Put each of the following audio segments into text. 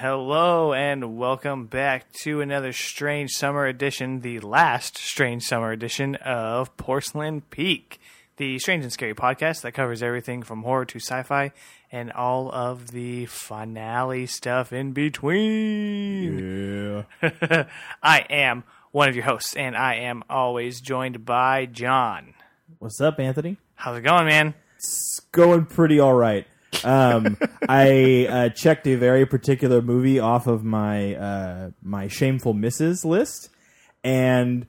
Hello and welcome back to another Strange Summer Edition, the last Strange Summer Edition of Porcelain Peak, the strange and scary podcast that covers everything from horror to sci-fi and all of the finale stuff in between. Yeah. I am one of your hosts, and I am always joined by John. What's up, Anthony? How's it going, man? It's going pretty all right. Um, I uh, checked a very particular movie off of my uh, my shameful misses list, and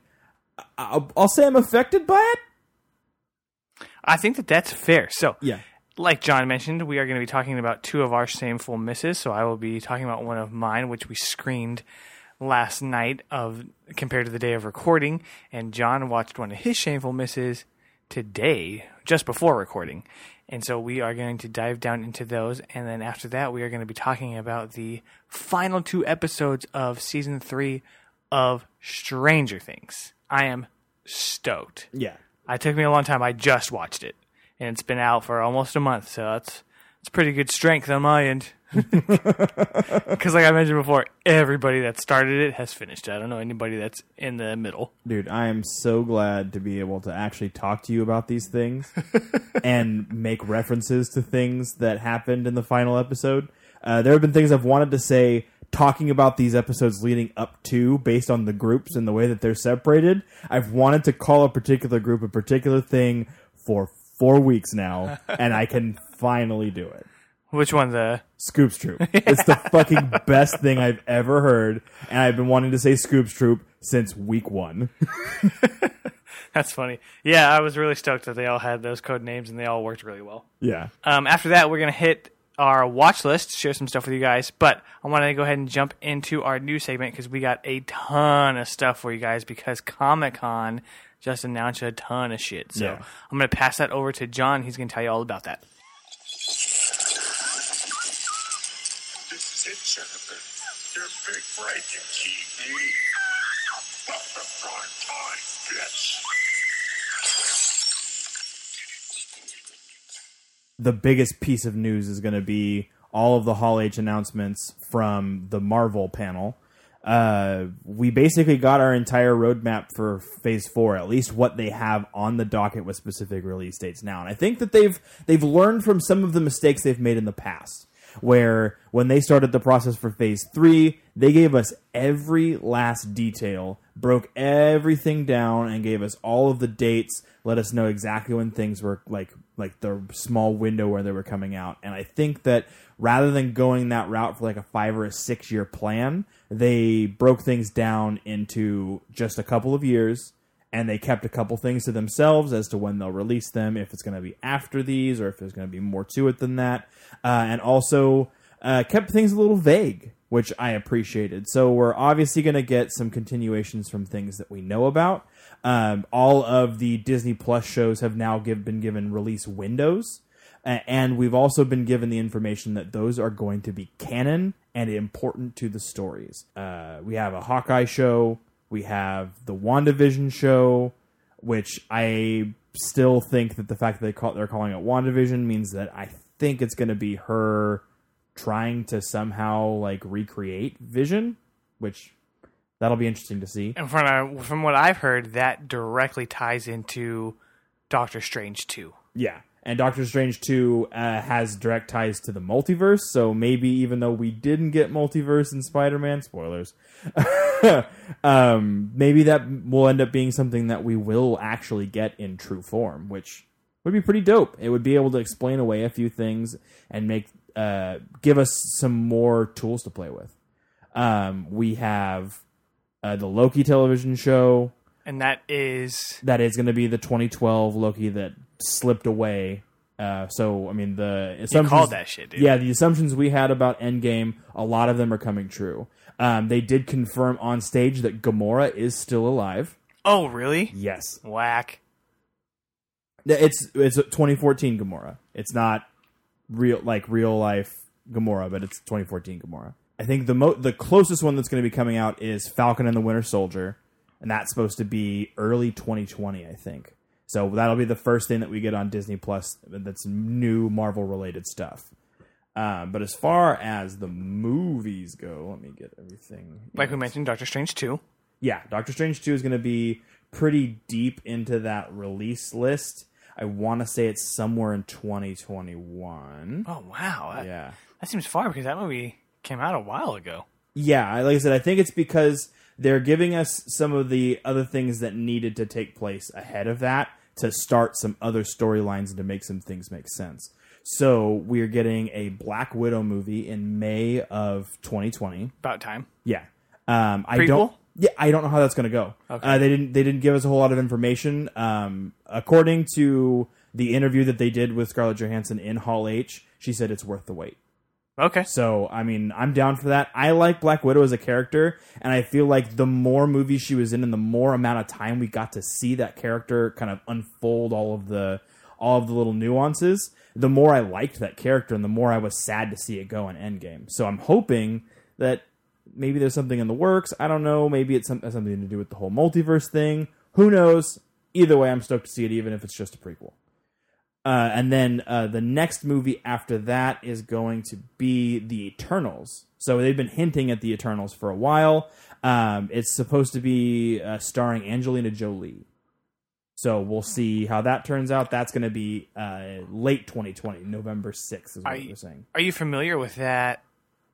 I'll, I'll say I'm affected by it. I think that that's fair. So, Yeah. like John mentioned, we are going to be talking about two of our shameful misses. So I will be talking about one of mine, which we screened last night of compared to the day of recording, and John watched one of his shameful misses today, just before recording. And so we are going to dive down into those, and then after that, we are going to be talking about the final two episodes of season three of Stranger Things. I am stoked. Yeah. It took me a long time. I just watched it, and it's been out for almost a month, so that's it's pretty good strength on my end. Because, like I mentioned before, everybody that started it has finished. I don't know anybody that's in the middle. Dude, I am so glad to be able to actually talk to you about these things and make references to things that happened in the final episode. Uh, there have been things I've wanted to say talking about these episodes leading up to based on the groups and the way that they're separated. I've wanted to call a particular group a particular thing for four weeks now, and I can finally do it. Which one? The Scoops Troop. It's the fucking best thing I've ever heard, and I've been wanting to say Scoops Troop since week one. that's funny. Yeah, I was really stoked that they all had those code names and they all worked really well. Yeah. Um, after that, we're gonna hit our watch list, share some stuff with you guys. But I want to go ahead and jump into our new segment because we got a ton of stuff for you guys because Comic Con just announced a ton of shit. So Yeah. I'm gonna pass that over to John. He's gonna tell you all about that. This is it, Jennifer. Your big breaking TV. Welcome to prime time, bitch. the biggest piece of news is going to be all of the Hall H announcements from the Marvel panel. Uh, we basically got our entire roadmap for Phase Four, at least what they have on the docket with specific release dates now. And I think that they've they've learned from some of the mistakes they've made in the past. Where when they started the process for Phase Three, they gave us every last detail, broke everything down, and gave us all of the dates. Let us know exactly when things were like like the small window where they were coming out. And I think that rather than going that route for like a five or a six year plan, they broke things down into just a couple of years and they kept a couple things to themselves as to when they'll release them, if it's going to be after these or if there's going to be more to it than that. Uh, and also uh, kept things a little vague, which I appreciated. So we're obviously going to get some continuations from things that we know about. Um, all of the Disney Plus shows have now give, been given release windows. A- And we've also been given the information that those are going to be canon and important to the stories. Uh, we have a Hawkeye show. We have the WandaVision show, which I still think that the fact that they call they're calling it WandaVision means that I think it's going to be her trying to somehow like recreate Vision, which that'll be interesting to see. And from uh, from what I've heard, that directly ties into Doctor Strange too. Yeah. And Doctor Strange 2 uh, has direct ties to the multiverse, so maybe even though we didn't get multiverse in Spider Man, spoilers, um, maybe that will end up being something that we will actually get in true form, which would be pretty dope. It would be able to explain away a few things and make uh, give us some more tools to play with. Um, we have uh, the Loki television show, And that is that is going to be the 2012 Loki that slipped away. Uh, so I mean the you assumptions. called that shit, dude. Yeah, the assumptions we had about Endgame, a lot of them are coming true. Um, they did confirm on stage that Gamora is still alive. Oh, really? Yes, Whack. it's it's 2014 Gamora. It's not real like real life Gamora, but it's 2014 Gamora. I think the mo- the closest one that's going to be coming out is Falcon and the Winter Soldier, and that's supposed to be early 2020, I think. So that'll be the first thing that we get on Disney Plus that's new Marvel related stuff. Um, but as far as the movies go, let me get everything. Like we mentioned, Doctor Strange 2. yeah, Doctor Strange 2 is going to be pretty deep into that release list. I want to say it's somewhere in 2021. Oh, wow. That, Yeah. that seems far because that movie came out a while ago. Yeah, like I said, I think it's because they're giving us some of the other things that needed to take place ahead of that to start some other storylines and to make some things make sense. So we're getting a Black Widow movie in May of 2020. About time. Yeah. Um, I Prequel? don't. Yeah, I don't know how that's going to go. Okay. Uh, they didn't. They didn't give us a whole lot of information. Um, according to the interview that they did with Scarlett Johansson in Hall H, she said it's worth the wait. Okay. So, I mean, I'm down for that. I like Black Widow as a character, and I feel like the more movies she was in and the more amount of time we got to see that character kind of unfold all of the all of the little nuances, the more I liked that character and the more I was sad to see it go in Endgame. So, I'm hoping that maybe there's something in the works. I don't know. Maybe it's some, something to do with the whole multiverse thing. Who knows? Either way, I'm stoked to see it, even if it's just a prequel. Uh, and then uh, the next movie after that is going to be The Eternals. So they've been hinting at The Eternals for a while. Um, it's supposed to be uh, starring Angelina Jolie. So we'll see how that turns out. That's going to be uh, late 2020, November 6th, is what Are they're you- saying. Are you familiar with that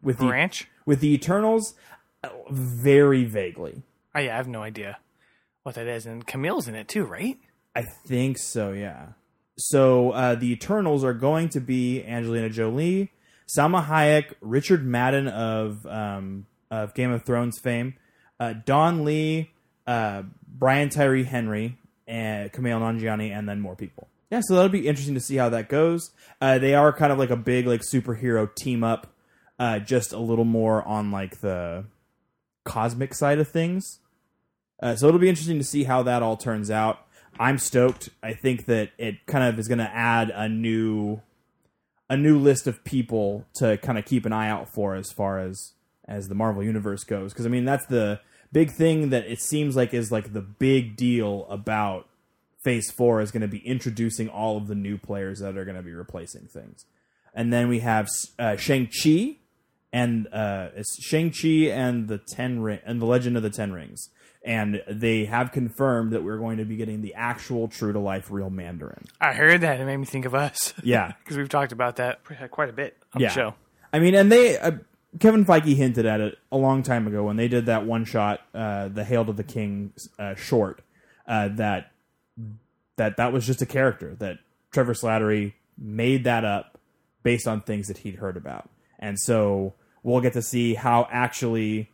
With the, branch? with the Eternals, very vaguely. Oh, yeah, I have no idea what that is. And Kumail's in it too, right? I think so, yeah. So uh, the Eternals are going to be Angelina Jolie, Salma Hayek, Richard Madden of um, of Game of Thrones fame, uh, Don Lee, uh, Brian Tyree Henry, and Kumail Nanjiani, and then more people. Yeah, so that'll be interesting to see how that goes. Uh, they are kind of like a big like superhero team up, uh, just a little more on like the cosmic side of things. Uh, so it'll be interesting to see how that all turns out. I'm stoked. I think that it kind of is going to add a new a new list of people to kind of keep an eye out for as far as as the Marvel universe goes because I mean that's the big thing that it seems like is like the big deal about phase 4 is going to be introducing all of the new players that are going to be replacing things. And then we have uh, Shang-Chi and uh, Shang-Chi and the 10 ring and the Legend of the 10 Rings and they have confirmed that we're going to be getting the actual true to life real Mandarin. I heard that. It made me think of us. Yeah. Because we've talked about that quite a bit on Yeah. the show. I mean, and they uh, Kevin Feige hinted at it a long time ago when they did that one shot, uh, the Hail to the King uh, short, uh, that that that was just a character that Trevor Slattery made that up based on things that he'd heard about, and so we'll get to see how actually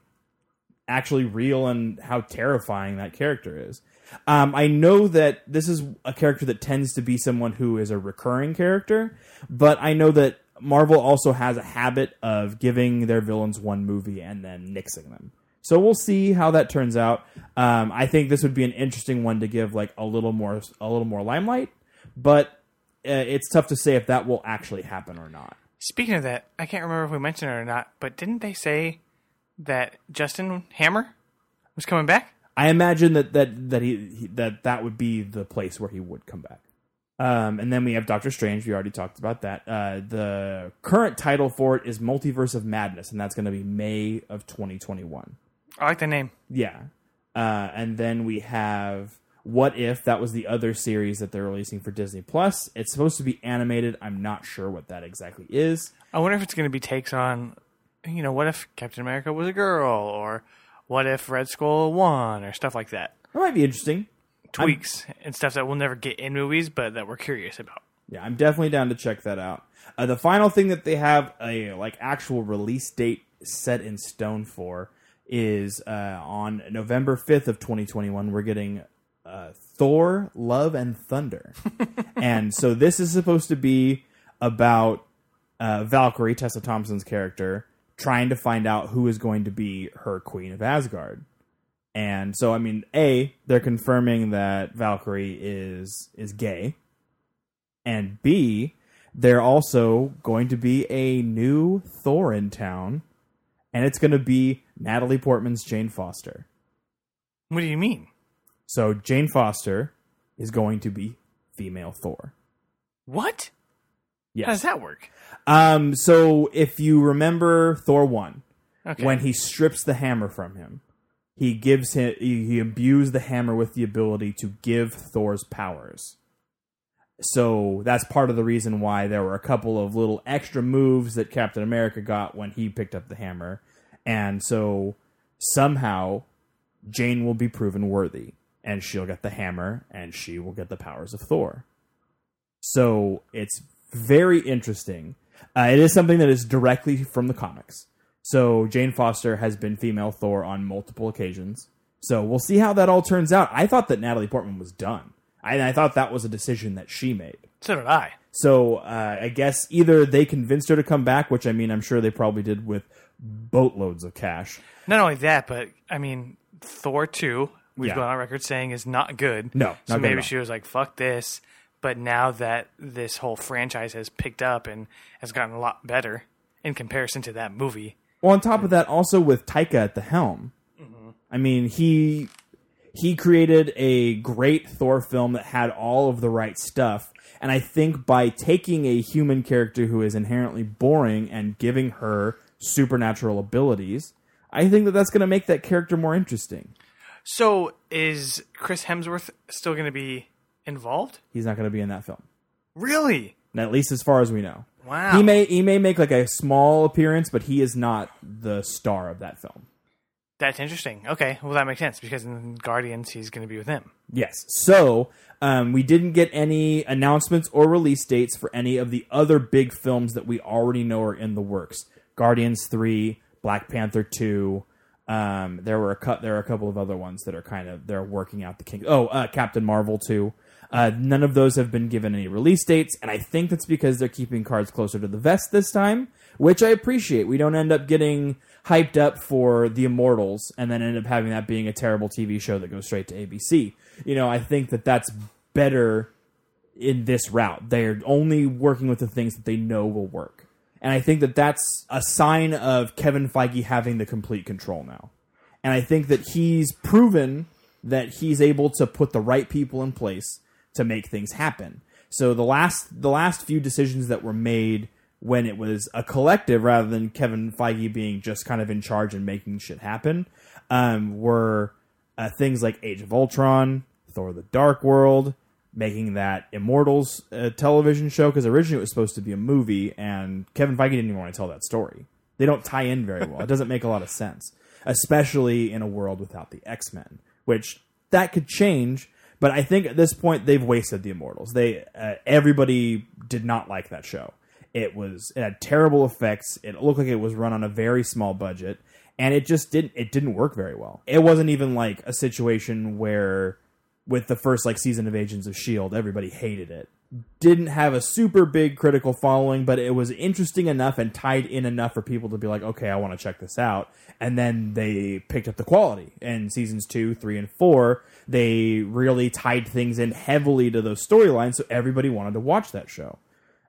actually real and how terrifying that character is. Um, I know that this is a character that tends to be someone who is a recurring character, but I know that Marvel also has a habit of giving their villains one movie and then nixing them. So we'll see how that turns out. Um, I think this would be an interesting one to give like a little more a little more limelight, but uh, it's tough to say if that will actually happen or not. Speaking of that, I can't remember if we mentioned it or not, but didn't they say that Justin Hammer was coming back? I imagine that that that he, he that that would be the place where he would come back. Um, and then we have Doctor Strange. We already talked about that. Uh, the current title for it is Multiverse of Madness, and that's going to be May of 2021. I like the name. Yeah. Uh, and then we have What If? That was the other series that they're releasing for Disney Plus. It's supposed to be animated. I'm not sure what that exactly is. I wonder if it's going to be takes on, you know, what if Captain America was a girl, or what if Red Skull won, or stuff like that. That might be interesting. Tweaks and stuff that we'll never get in movies, but that we're curious about. Yeah, I'm definitely down to check that out. Uh, the final thing that they have a like actual release date set in stone for is uh, on November 5th of 2021. We're getting uh, Thor: Love and Thunder, and so this is supposed to be about uh, Valkyrie, Tessa Thompson's character, trying to find out who is going to be her Queen of Asgard. And so, I mean, a they're confirming that Valkyrie is is gay and B, they're also going to be a new Thor in town, and it's going to be Natalie Portman's Jane Foster. What do you mean? So Jane Foster is going to be female Thor. What? Yes. How does that work? Um, so if you remember Thor one, Okay. when he strips the hammer from him, he gives him he, he imbues the hammer with the ability to give Thor's powers. So that's part of the reason why there were a couple of little extra moves that Captain America got when he picked up the hammer. And so somehow Jane will be proven worthy and she'll get the hammer and she will get the powers of Thor. So it's very interesting. Uh, it is something that is directly from the comics. So Jane Foster has been female Thor on multiple occasions. So we'll see how that all turns out. I thought that Natalie Portman was done. I, I thought that was a decision that she made. so did I. So uh, I guess either they convinced her to come back, which I mean, I'm sure they probably did with boatloads of cash. Not only that, but I mean, Thor two. We've Yeah. gone on record saying is not good. No, so maybe she was like, "Fuck this." But now that this whole franchise has picked up and has gotten a lot better in comparison to that movie, Well, on top of that, also with Taika at the helm, I mean he he created a great Thor film that had all of the right stuff, and I think by taking a human character who is inherently boring and giving her supernatural abilities, I think that that's going to make that character more interesting. so is Chris Hemsworth still going to be involved? He's not going to be in that film, Really? at least as far as we know. Wow. He may he may make like a small appearance, but he is not the star of that film. That's interesting. Okay, well that makes sense because in Guardians he's going to be with him. Yes. So um, we didn't get any announcements or release dates for any of the other big films that we already know are in the works. Guardians three, Black Panther two. Um, there were a cut. There are a couple of other ones that are kind of they're working out the kinks. Oh, uh, Captain Marvel two. Uh, none of those have been given any release dates, and I think that's because they're keeping cards closer to the vest this time, which I appreciate. We don't end up getting hyped up for the Immortals and then end up having that being a terrible TV show that goes straight to ABC. You know, I think that that's better in this route. They're only working with the things that they know will work. And I think that that's a sign of Kevin Feige having the complete control now. And I think that he's proven that he's able to put the right people in place to make things happen. So the last the last few decisions that were made when it was a collective rather than Kevin Feige being just kind of in charge and making shit happen um, were uh, things like Age of Ultron, Thor: The Dark World, making that Immortals uh, television show because originally it was supposed to be a movie, and Kevin Feige didn't even want to tell that story. They don't tie in very well. it doesn't make a lot of sense, especially in a world without the X Men, which that could change. But I think at this point they've wasted the Immortals. They uh, everybody did not like that show. It was it had terrible effects. It looked like it was run on a very small budget, and it just didn't it didn't work very well. It wasn't even like a situation where with the first like season of Agents of Shield, everybody hated it. Didn't have a super big critical following, but it was interesting enough and tied in enough for people to be like, okay, I want to check this out. And then they picked up the quality. And seasons two, three, and four, they really tied things in heavily to those storylines, so everybody wanted to watch that show.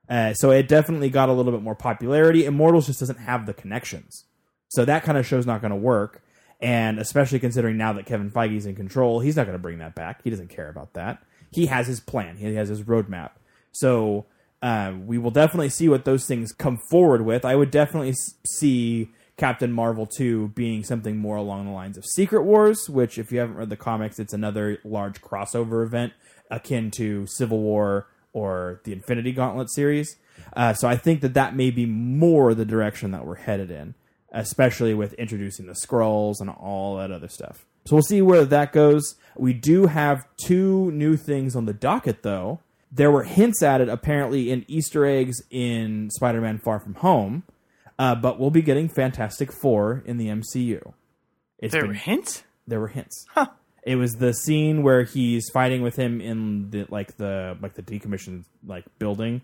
Uh, so it definitely got a little bit more popularity. Immortals just doesn't have the connections. So that kind of show's not going to work. And especially considering now that Kevin Feige's in control, he's not going to bring that back. He doesn't care about that. He has his plan, he has his roadmap. So uh, we will definitely see what those things come forward with. I would definitely see Captain Marvel 2 being something more along the lines of Secret Wars, which, if you haven't read the comics, it's another large crossover event akin to Civil War or the Infinity Gauntlet series. Uh, so I think that that may be more the direction that we're headed in, especially with introducing the scrolls and all that other stuff. So we'll see where that goes. We do have two new things on the docket, though. There were hints at it apparently in Easter eggs in Spider Man Far From Home, uh, but we'll be getting Fantastic Four in the MCU. It's There been- were hints. there were hints. It was the scene where he's fighting with him in the like the like the decommissioned like building.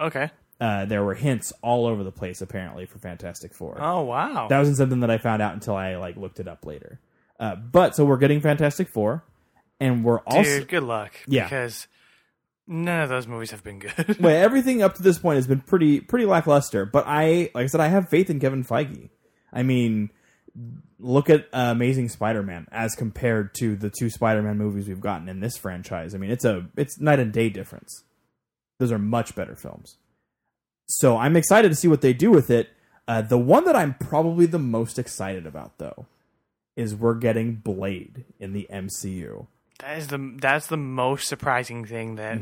Okay. Uh, there were hints all over the place apparently for Fantastic Four. Oh wow. That wasn't something that I found out until I like looked it up later. Uh, but so we're getting Fantastic Four, and we're also Dude, good luck. Yeah. Because none of those movies have been good. well, everything up to this point has been pretty pretty lackluster. But I, like I said, I have faith in Kevin Feige. I mean, look at uh, Amazing Spider-Man as compared to the two Spider-Man movies we've gotten in this franchise. I mean, it's a it's night and day difference. Those are much better films. so I'm excited to see what they do with it. Uh, the one that I'm probably the most excited about, though, is we're getting Blade in the MCU. That is the that's the most surprising thing that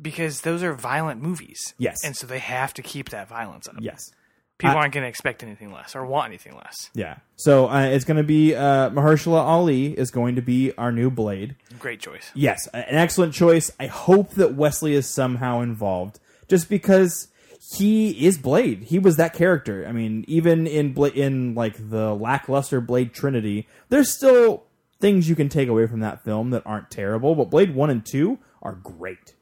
because those are violent movies. Mm-hmm. Yes. And so they have to keep that violence up. Yes. People I- aren't going to expect anything less or want anything less. Yeah. So uh, it's going to be uh, Mahershala Ali is going to be our new Blade. Great choice. Yes, an excellent choice. I hope that Wesley is somehow involved, just because he is Blade. He was that character. I mean, even in Bla- in like the lackluster Blade Trinity, there's still things you can take away from that film that aren't terrible. But Blade One and Two are great.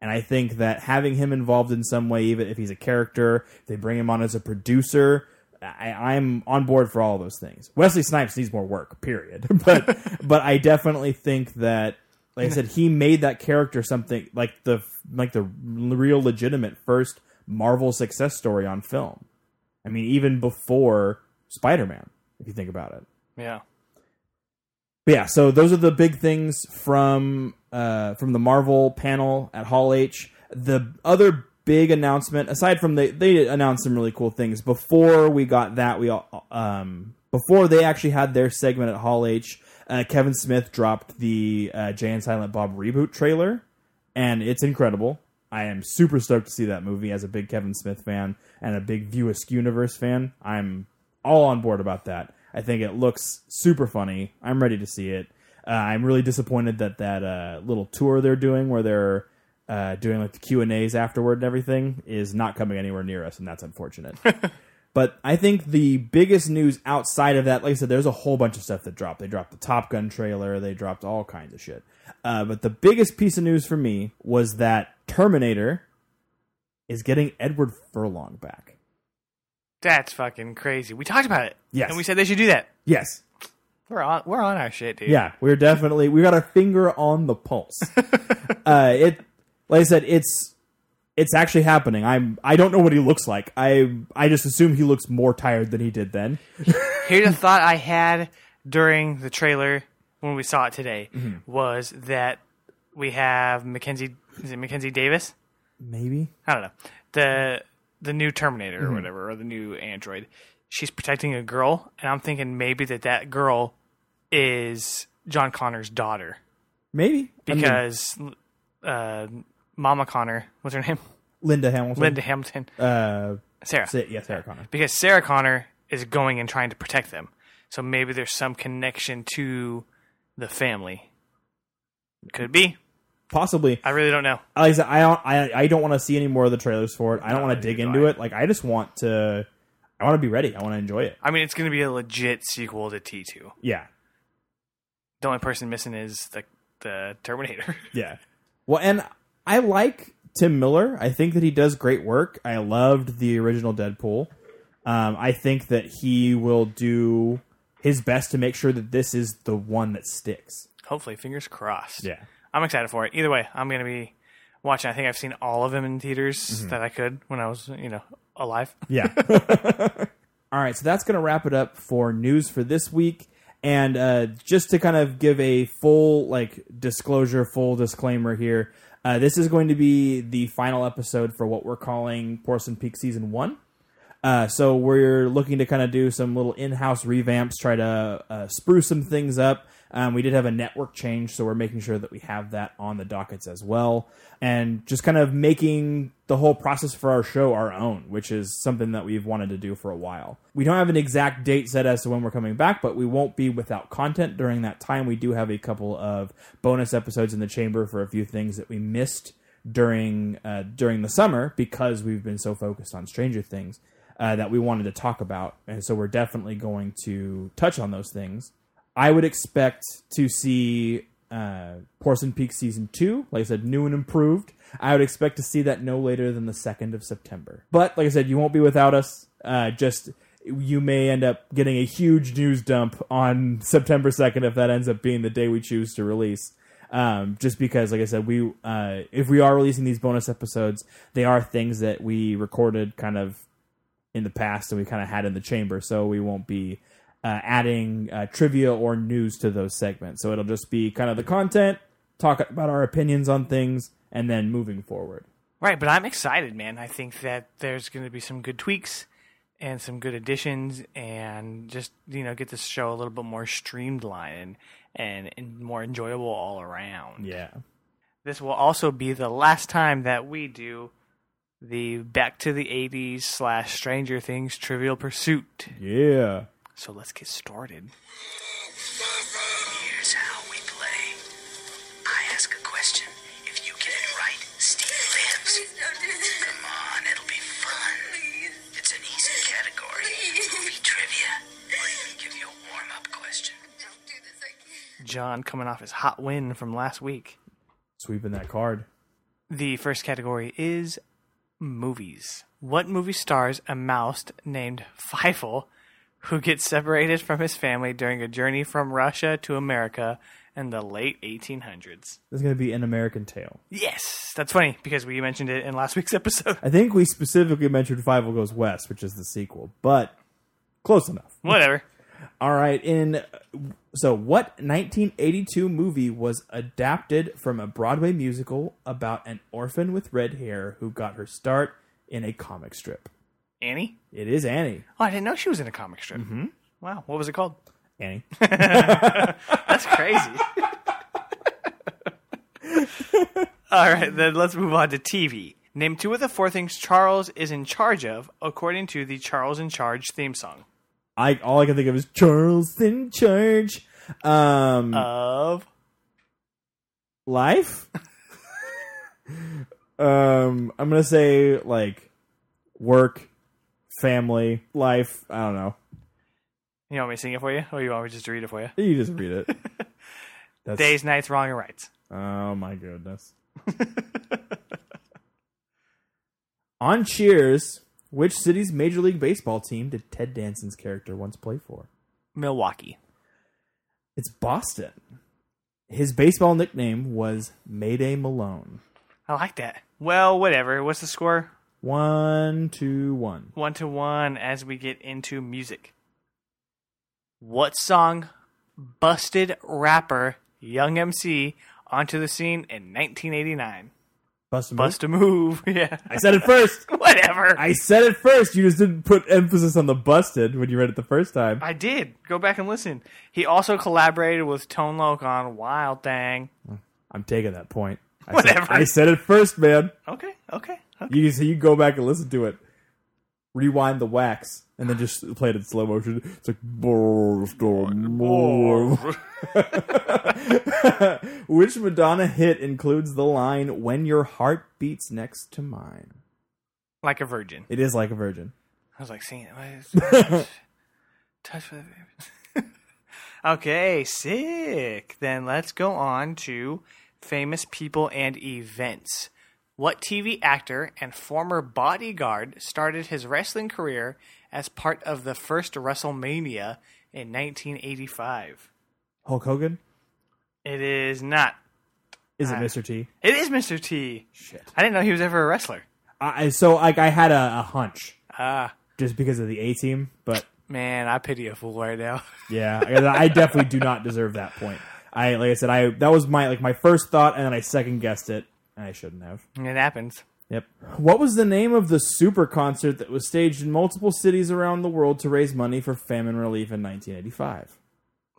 And I think that having him involved in some way, even if he's a character, they bring him on as a producer, I, I'm on board for all those things. Wesley Snipes needs more work, period. but but I definitely think that, like I said, he made that character something like the like the real legitimate first Marvel success story on film. I mean, even before Spider Man, if you think about it. Yeah. But yeah, so those are the big things from uh, from the Marvel panel at Hall H. The other big announcement, aside from they they announced some really cool things before we got that. We all um, before they actually had their segment at Hall H. Uh, Kevin Smith dropped the uh, Jay and Silent Bob reboot trailer, and it's incredible. I am super stoked to see that movie as a big Kevin Smith fan and a big View Askew universe fan. I'm all on board about that. I think it looks super funny. I'm ready to see it. Uh, I'm really disappointed that that uh, little tour they're doing, where they're uh, doing like the Q and A's afterward and everything, is not coming anywhere near us, and that's unfortunate. but I think the biggest news outside of that, like I said, there's a whole bunch of stuff that dropped. They dropped the Top Gun trailer. They dropped all kinds of shit. Uh, but the biggest piece of news for me was that Terminator is getting Edward Furlong back. That's fucking crazy. We talked about it. Yes. And we said they should do that. Yes, We're on we're on our shit, dude. Yeah, we're definitely we got our finger on the pulse. uh, it, like I said, it's it's actually happening. I'm I don't know what he looks like. I I just assume he looks more tired than he did then. Here's a thought I had during the trailer when we saw it today Mm-hmm. was that we have Mackenzie is it Mackenzie Davis? Maybe I don't know. The the new Terminator Mm-hmm. or whatever, or the new android. She's protecting a girl, and I'm thinking maybe that that girl is John Connor's daughter maybe I mean, because uh, Mama Connor, what's her name? Linda Hamilton. Linda Hamilton, Uh, Sarah. Sa- yeah, Sarah Connor. because Sarah Connor is going and trying to protect them. So maybe there's some connection to the family. Could be. Possibly. I really don't know. Like I said, I don't I, I don't want to see any more of the trailers for it. I don't No, want to dig into I. it. Like I just want to. I want to be ready. I want to enjoy it. I mean, it's going to be a legit sequel to T2. Yeah. The only person missing is the the Terminator. Yeah. Well, and I like Tim Miller. I think that he does great work. I loved the original Deadpool. Um, I think that he will do his best to make sure that this is the one that sticks. Hopefully, fingers crossed. Yeah. I'm excited for it. Either way, I'm going to be watching. I think I've seen all of them in theaters Mm-hmm. that I could when I was, you know, alive. Yeah. All right, so that's going to wrap it up for news for this week. And uh, just to kind of give a full like disclosure, full disclaimer here, uh, this is going to be the final episode for what we're calling Porcelain Peak Season One. Uh, so we're looking to kind of do some little in-house revamps, try to uh, spruce some things up. Um, we did have a network change, so we're making sure that we have that on the dockets as well, and just kind of making the whole process for our show our own, which is something that we've wanted to do for a while. We don't have an exact date set as to when we're coming back, but we won't be without content during that time. We do have a couple of bonus episodes in the chamber for a few things that we missed during uh, during the summer because we've been so focused on Stranger Things uh, that we wanted to talk about, and so we're definitely going to touch on those things. I would expect to see uh, Porcelain Peak season two, like I said, new and improved. I would expect to see that no later than the second of September. But like I said, you won't be without us. Uh, just you may end up getting a huge news dump on September second if that ends up being the day we choose to release um, just because, like I said, we uh, if we are releasing these bonus episodes, they are things that we recorded kind of in the past and we kind of had in the chamber, so we won't be uh, adding uh, trivia or news to those segments. So it'll just be kind of the content, talk about our opinions on things, and then moving forward. Right, but I'm excited, man. I think that there's going to be some good tweaks and some good additions, and just you know get this show a little bit more streamlined and, and more enjoyable all around. Yeah. This will also be the last time that we do the Back to the '80s slash Stranger Things Trivial Pursuit. Yeah. So let's get started. Here's how we play. I ask a question. If you get it right, Steve lives. Don't do this. Come on, it'll be fun. Please. It's an easy category. Movie trivia. Or even give you a warm-up question. Don't do this. I. John coming off his hot win from last week. Sweeping that card. The first category is movies. What movie stars a mouse named Fievel who gets separated from his family during a journey from Russia to America in the late 1800s? This is going to be an American Tail. Yes, that's funny because we mentioned it in last week's episode. I think we specifically mentioned Fievel Goes West, which is the sequel, but close enough. Whatever. All right. In so, what 1982 movie was adapted from a Broadway musical about an orphan with red hair who got her start in a comic strip? Annie? It is Annie. Oh, I didn't know she was in a comic strip. Mm-hmm. Wow, what was it called? Annie. That's crazy. All right, then let's move on to TV. Name two of the four things Charles is in charge of, according to the Charles in Charge theme song. I all I can think of is Charles in charge. Um, Of life. um, I'm gonna say like work, family, life. I don't know. you want me to sing it for you, or you want me just to read it for you? You just read it. That's, Days, nights, wrong and rights. Oh my goodness. On Cheers, which city's Major League Baseball team did Ted Danson's character once play for? Milwaukee. It's Boston. His baseball nickname was Mayday Malone. I like that. Well, whatever. What's the score? One, two, one. One to one as we get into music. What song busted rapper Young MC onto the scene in 1989? Bust a move. Bust a move. yeah. I said it first. Whatever. I said it first. You just didn't put emphasis on the busted when you read it the first time. I did. Go back and listen. He also collaborated with Tone Loc on Wild Thing. I'm taking that point. I Whatever. Said, I said it first, man. Okay, okay. okay. You so you go back and listen to it. Rewind the wax and then just play it in slow motion. It's like more. Which Madonna hit includes the line "When your heart beats next to mine"? Like a virgin. It is like a virgin. I was like, seeing it. Touch for the okay, sick. Then let's go on to famous people and events. What TV actor and former bodyguard started his wrestling career as part of the first WrestleMania in 1985? Hulk Hogan. It is not. Is it Ah. Mr. T? It is Mr. T. Shit. I didn't know he was ever a wrestler. I so like I had a, a hunch Ah, just because of the A team, but man, I pity a fool right now. Yeah, I definitely do not deserve that point. I like I said, I that was my like my first thought, and then I second guessed it, and I shouldn't have. It happens. Yep. What was the name of the super concert that was staged in multiple cities around the world to raise money for famine relief in 1985?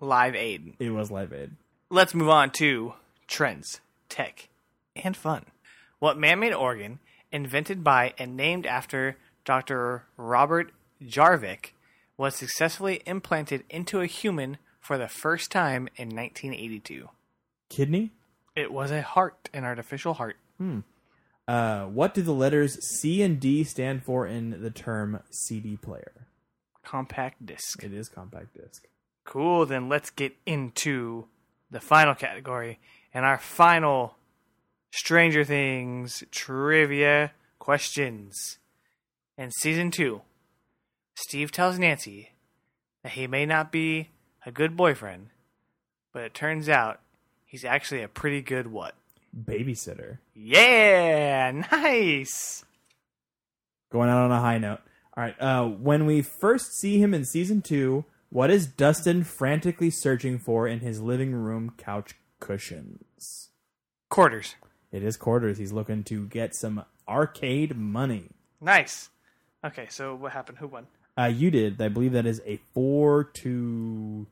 Live Aid. It was Live Aid. Let's move on to trends, tech, and fun. What man made organ, invented by and named after Dr. Robert Jarvik, was successfully implanted into a human for the first time in 1982? Kidney. It was a heart, an artificial heart. Hmm. Uh, what do the letters C and D stand for in the term CD player? Compact disc. It is compact disc. Cool, then let's get into the final category and our final Stranger Things trivia questions. In season two, Steve tells Nancy that he may not be a good boyfriend, but it turns out he's actually a pretty good what? Babysitter. Yeah, nice. Going out on a high note. All right. Uh, when we first see him in season two, what is Dustin frantically searching for in his living room couch cushions? Quarters. It is quarters. He's looking to get some arcade money. Nice. Okay, so what happened? Who won? Uh, you did. I believe that is a four to.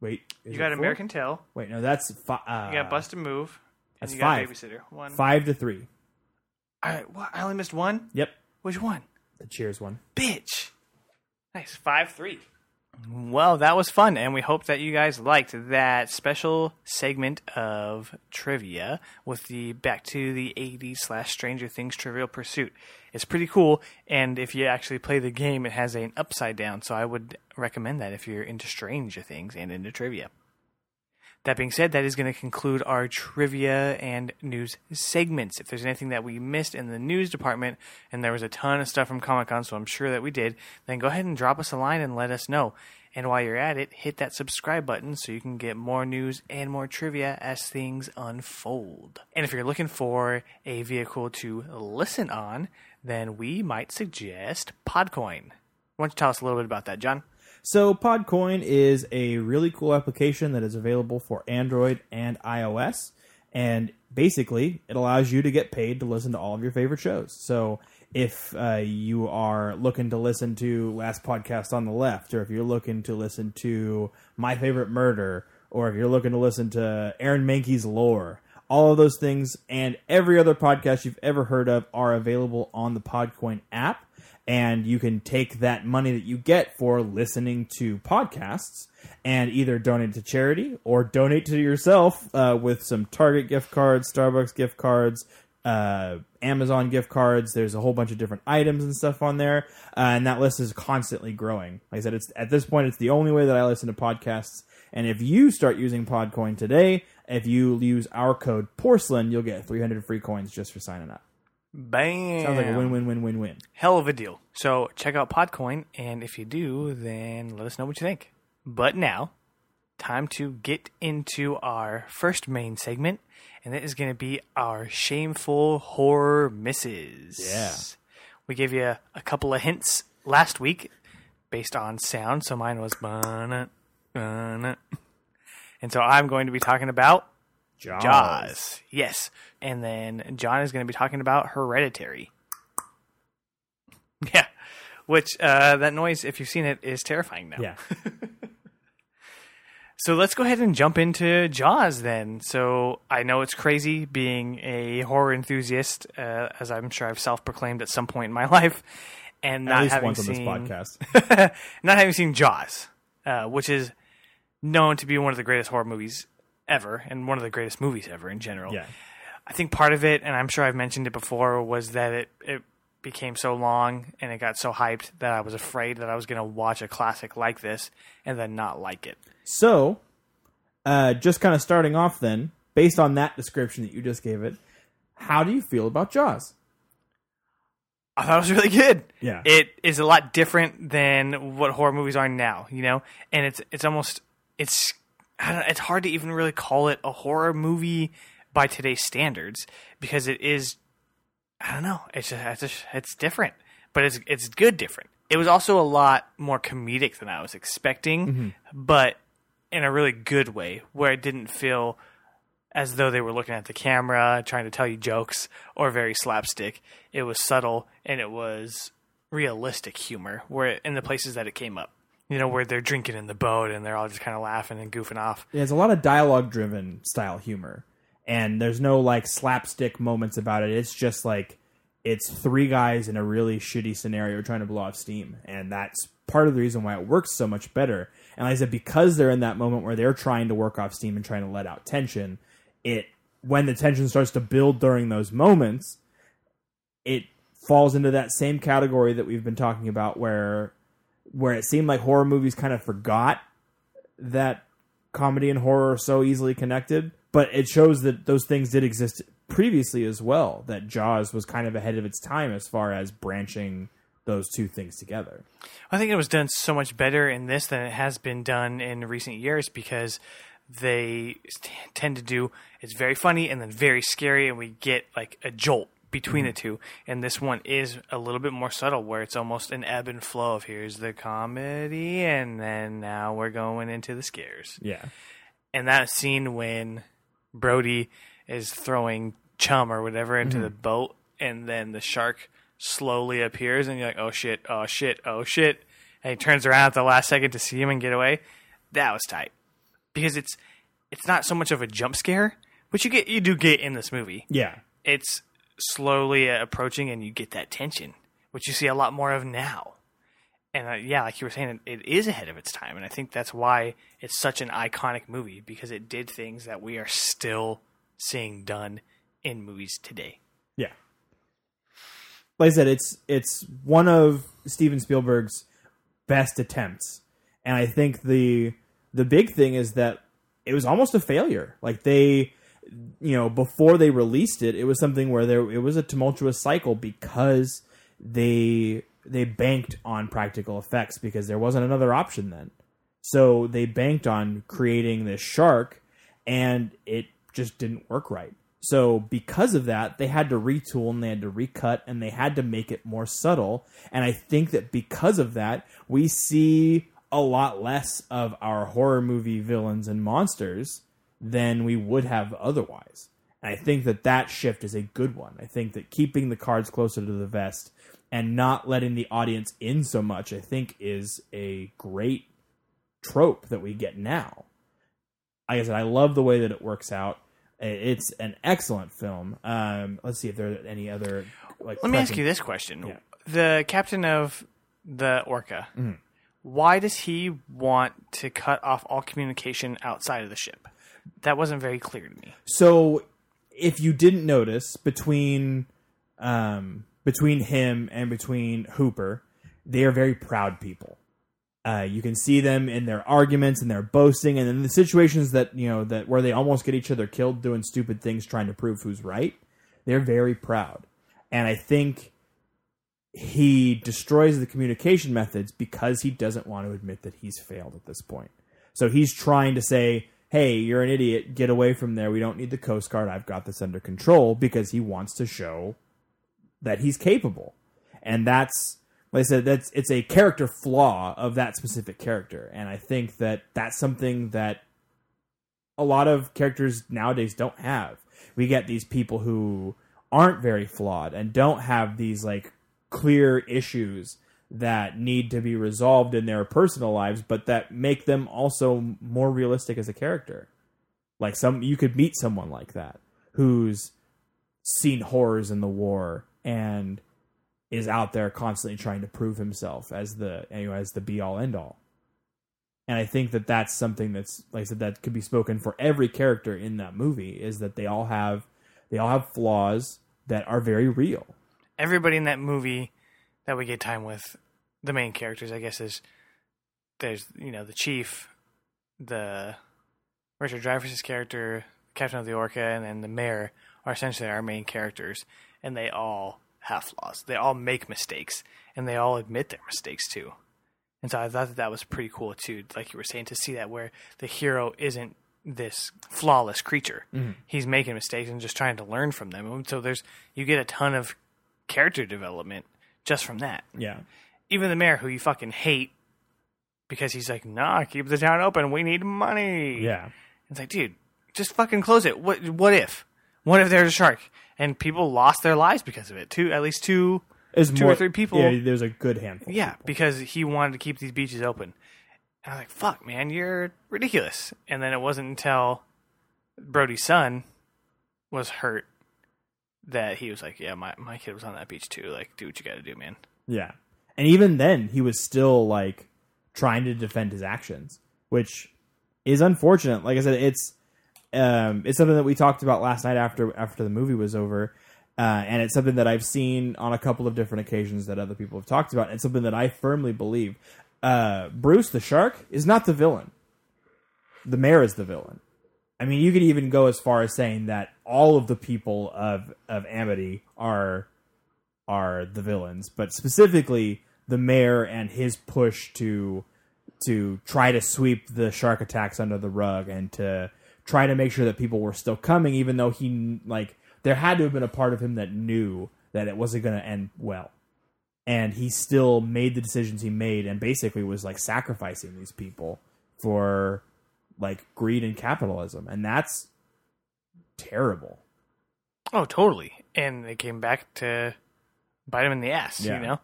Wait, You got? American Tail. Wait, no, that's fi- uh, You got Bust a Move. That's you got five. Babysitter. One. five to three. I, what? I only missed one? Yep, Which one? the Cheers one. Bitch. Nice. 5 3. Well, that was fun, and we hope that you guys liked that special segment of trivia with the back to the 80s slash Stranger Things Trivial Pursuit. It's pretty cool, and if you actually play the game, it has an upside down, so I would recommend that if you're into Stranger Things and into trivia. That being said, that is going to conclude our trivia and news segments. If there's anything that we missed in the news department, and there was a ton of stuff from Comic Con, so I'm sure that we did, then go ahead and drop us a line and let us know. And while you're at it, hit that subscribe button so you can get more news and more trivia as things unfold. And if you're looking for a vehicle to listen on, then we might suggest Podcoin. Why don't you tell us a little bit about that, John? So Podcoin is a really cool application that is available for Android and iOS, and basically it allows you to get paid to listen to all of your favorite shows. So if uh, you are looking to listen to Last Podcast on the Left, or if you're looking to listen to My Favorite Murder, or if you're looking to listen to Aaron Mahnke's Lore, all of those things and every other podcast you've ever heard of are available on the Podcoin app and you can take that money that you get for listening to podcasts and either donate to charity or donate to yourself uh, with some Target gift cards, Starbucks gift cards, uh, Amazon gift cards. There's a whole bunch of different items and stuff on there, uh, and that list is constantly growing. Like I said, it's at this point it's the only way that I listen to podcasts. And if you start using Podcoin today, if you use our code Porcelain, you'll get 300 free coins just for signing up. Bam! Sounds like a win-win-win-win-win. hell of a deal. So check out Podcoin, and if you do, then let us know what you think. But now, time to get into our first main segment, and that is going to be our shameful horror misses. Yeah. We gave you a, couple of hints last week based on sound, so mine was bana. And so I'm going to be talking about Jaws. Jaws. Yes. And then John is going to be talking about Hereditary. Yeah. Which, uh, that noise, if you've seen it, is terrifying now. Yeah. So let's go ahead and jump into Jaws then. So I know it's crazy being a horror enthusiast, uh, as I'm sure I've self proclaimed at some point in my life, and not having once on this seen podcast. not having seen Jaws, uh, which is known to be one of the greatest horror movies ever, and one of the greatest movies ever in general. Yeah. I think part of it, and I'm sure I've mentioned it before, was that it, it became so long and it got so hyped that I was afraid that I was going to watch a classic like this and then not like it. So, uh, just kind of starting off then, based on that description that you just gave it, how do you feel about Jaws? I thought it was really good. Yeah. It is a lot different than what horror movies are now, you know? And it's it's almost it's it's hard to even really call it a horror movie by today's standards because it is I don't know. It's just, it's just, it's different, but it's it's good different. It was also a lot more comedic than I was expecting, mm-hmm. but in a really good way where it didn't feel as though they were looking at the camera trying to tell you jokes or very slapstick. It was subtle and it was realistic humor where in the places that it came up. You know, where they're drinking in the boat and they're all just kind of laughing and goofing off. There's a lot of dialogue driven style humor, and there's no like slapstick moments about it. It's just like it's three guys in a really shitty scenario trying to blow off steam, and that's part of the reason why it works so much better. And like I said, because they're in that moment where they're trying to work off steam and trying to let out tension, it when the tension starts to build during those moments, it falls into that same category that we've been talking about where where it seemed like horror movies kind of forgot that comedy and horror are so easily connected, but it shows that those things did exist previously as well. That Jaws was kind of ahead of its time as far as branching those two things together. I think it was done so much better in this than it has been done in recent years because they t- tend to do it's very funny and then very scary, and we get like a jolt between mm-hmm. the two. And this one is a little bit more subtle, where it's almost an ebb and flow of here's the comedy, and then now we're going into the scares. Yeah. And that scene when Brody is throwing chum or whatever into the mm-hmm. boat, and then the shark slowly appears, and you're like, oh shit, oh shit, oh shit, and he turns around at the last second to see him and get away. That was tight because it's it's not so much of a jump scare, which you get you do get in this movie. Yeah. It's slowly approaching, and you get that tension, which you see a lot more of now. And uh, yeah, like you were saying, it, it is ahead of its time, and I think that's why it's such an iconic movie because it did things that we are still seeing done in movies today. Yeah. Like I said, it's it's one of Steven Spielberg's best attempts. And I think the the big thing is that it was almost a failure. Like they you know, before they released it, it was something where there it was a tumultuous cycle because they they banked on practical effects because there wasn't another option then. So they banked on creating this shark and it just didn't work right. So because of that, they had to retool and they had to recut and they had to make it more subtle. And I think that because of that, we see a lot less of our horror movie villains and monsters than we would have otherwise. And I think that that shift is a good one. I think that keeping the cards closer to the vest and not letting the audience in so much, I think, is a great trope that we get now. Like I said, I love the way that it works out. It's an excellent film. Um, let's see if there are any other. Like, Let me ask you this question: Yeah. the captain of the Orca, Mm-hmm. why does he want to cut off all communication outside of the ship? That wasn't very clear to me. So, if you didn't notice, between um, between him and between Hooper, they are very proud people. Uh, you can see them in their arguments and their boasting, and in the situations that you know that where they almost get each other killed doing stupid things, trying to prove who's right. They're very proud, and I think he destroys the communication methods because he doesn't want to admit that he's failed at this point. So he's trying to say, "Hey, you're an idiot. Get away from there. We don't need the Coast Guard. I've got this under control." Because he wants to show that he's capable, and that's like I said, that's it's a character flaw of that specific character, and I think that that's something that a lot of characters nowadays don't have. We get these people who aren't very flawed and don't have these like clear issues that need to be resolved in their personal lives, but that make them also more realistic as a character. Like some, you could meet someone like that who's seen horrors in the war and is out there constantly trying to prove himself as the anyway as the be all end all. And I think that that's something that's like I said that could be spoken for every character in that movie is that they all have they all have flaws that are very real. Everybody in that movie that we get time with, the main characters, I guess, is there's you know the chief, the Richard Dreyfuss's character, captain of the Orca, and then the mayor are essentially our main characters, and they all have flaws. They all make mistakes, and they all admit their mistakes too. And so I thought that that was pretty cool too, like you were saying, to see that where the hero isn't this flawless creature. Mm-hmm. He's making mistakes and just trying to learn from them. So there's you get a ton of character development just from that. Yeah. Even the mayor, who you fucking hate, because he's like, "Nah, keep the town open. We need money." Yeah. It's like, dude, just fucking close it. What what if? What if there's a shark and people lost their lives because of it? Two, at least two, There's two more, or three people. Yeah, there's a good handful. Yeah, because he wanted to keep these beaches open. And I'm like, fuck, man, you're ridiculous. And then it wasn't until Brody's son was hurt that he was like, yeah, my, my kid was on that beach too. Like, do what you got to do, man. Yeah. And even then, he was still like trying to defend his actions, which is unfortunate. Like I said, it's um, it's something that we talked about last night after after the movie was over, uh, and it's something that I've seen on a couple of different occasions that other people have talked about. And something that I firmly believe. Uh, Bruce the shark is not the villain. The mayor is the villain. I mean, you could even go as far as saying that all of the people of of Amity are are the villains, but specifically the mayor and his push to to try to sweep the shark attacks under the rug and to try to make sure that people were still coming, even though he like there had to have been a part of him that knew that it wasn't going to end well, and he still made the decisions he made and basically was like sacrificing these people for like greed and capitalism, and that's terrible. Oh, totally. And they came back to bite him in the ass. Yeah. You know,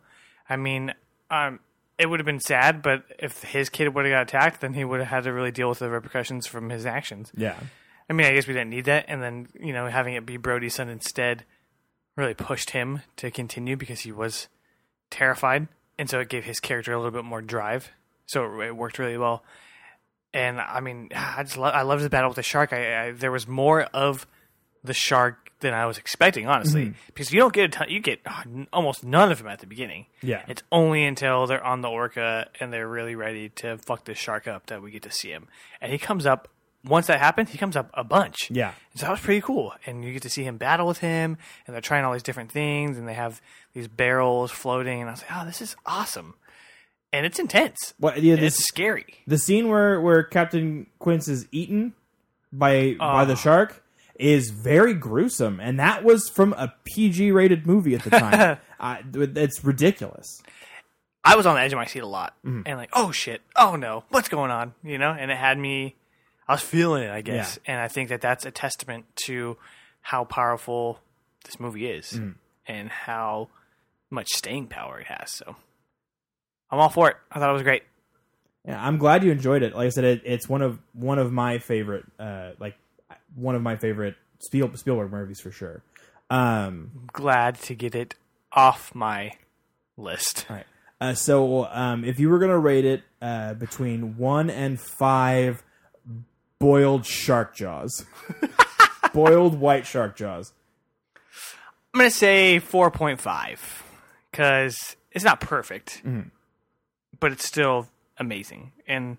I mean, um, it would have been sad, but if his kid would have got attacked, then he would have had to really deal with the repercussions from his actions. Yeah. I mean, I guess we didn't need that, and then you know, having it be Brody's son instead really pushed him to continue because he was terrified, and so it gave his character a little bit more drive. So it, it worked really well. And I mean, I just lo- I loved the battle with the shark. I, I there was more of the shark than I was expecting, honestly, mm-hmm. because you don't get a ton, you get almost none of him at the beginning. Yeah. it's only until they're on the orca and they're really ready to fuck this shark up that we get to see him. And he comes up. Once that happens, he comes up a bunch. Yeah. And so that was pretty cool. And you get to see him battle with him, and they're trying all these different things, and they have these barrels floating. And I was like, oh, this is awesome. And it's intense. Well, yeah, this, it's scary. the scene where where Captain Quint is eaten by by the Oh. shark is very gruesome, and that was from a PG rated movie at the time. uh, it's ridiculous. I was on the edge of my seat a lot, Mm-hmm. and like, oh shit, oh no, what's going on? You know, and it had me. I was feeling it, I guess, and I think that that's a testament to how powerful this movie is Mm. and how much staying power it has. So, I'm all for it. I thought it was great. Yeah, I'm glad you enjoyed it. Like I said, it, it's one of one of my favorite, uh, like one of my favorite Spiel, Spielberg movies for sure. Um, Glad to get it off my list. all right. Uh, so, um, if you were gonna rate it uh, between one and five boiled shark jaws, boiled white shark jaws, I'm gonna say 4.5 because it's not perfect, but it's still amazing. And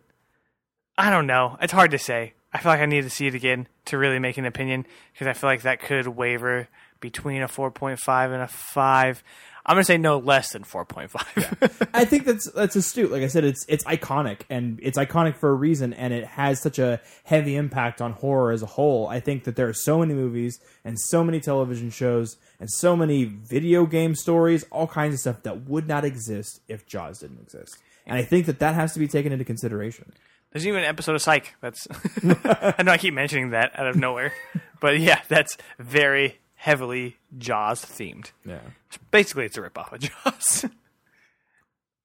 I don't know; it's hard to say. I feel like I need to see it again to really make an opinion because I feel like that could waver between a 4.5 and a five. I'm gonna say no less than 4.5. I think that's that's astute. Like I said, it's it's iconic and it's iconic for a reason, and it has such a heavy impact on horror as a whole. I think that there are so many movies and so many television shows and so many video game stories, all kinds of stuff that would not exist if Jaws didn't exist. And I think that that has to be taken into consideration. There's even an episode of Psych. That's I know I keep mentioning that out of nowhere, but yeah, that's very heavily Jaws themed. Yeah. Basically, it's a ripoff of Jaws.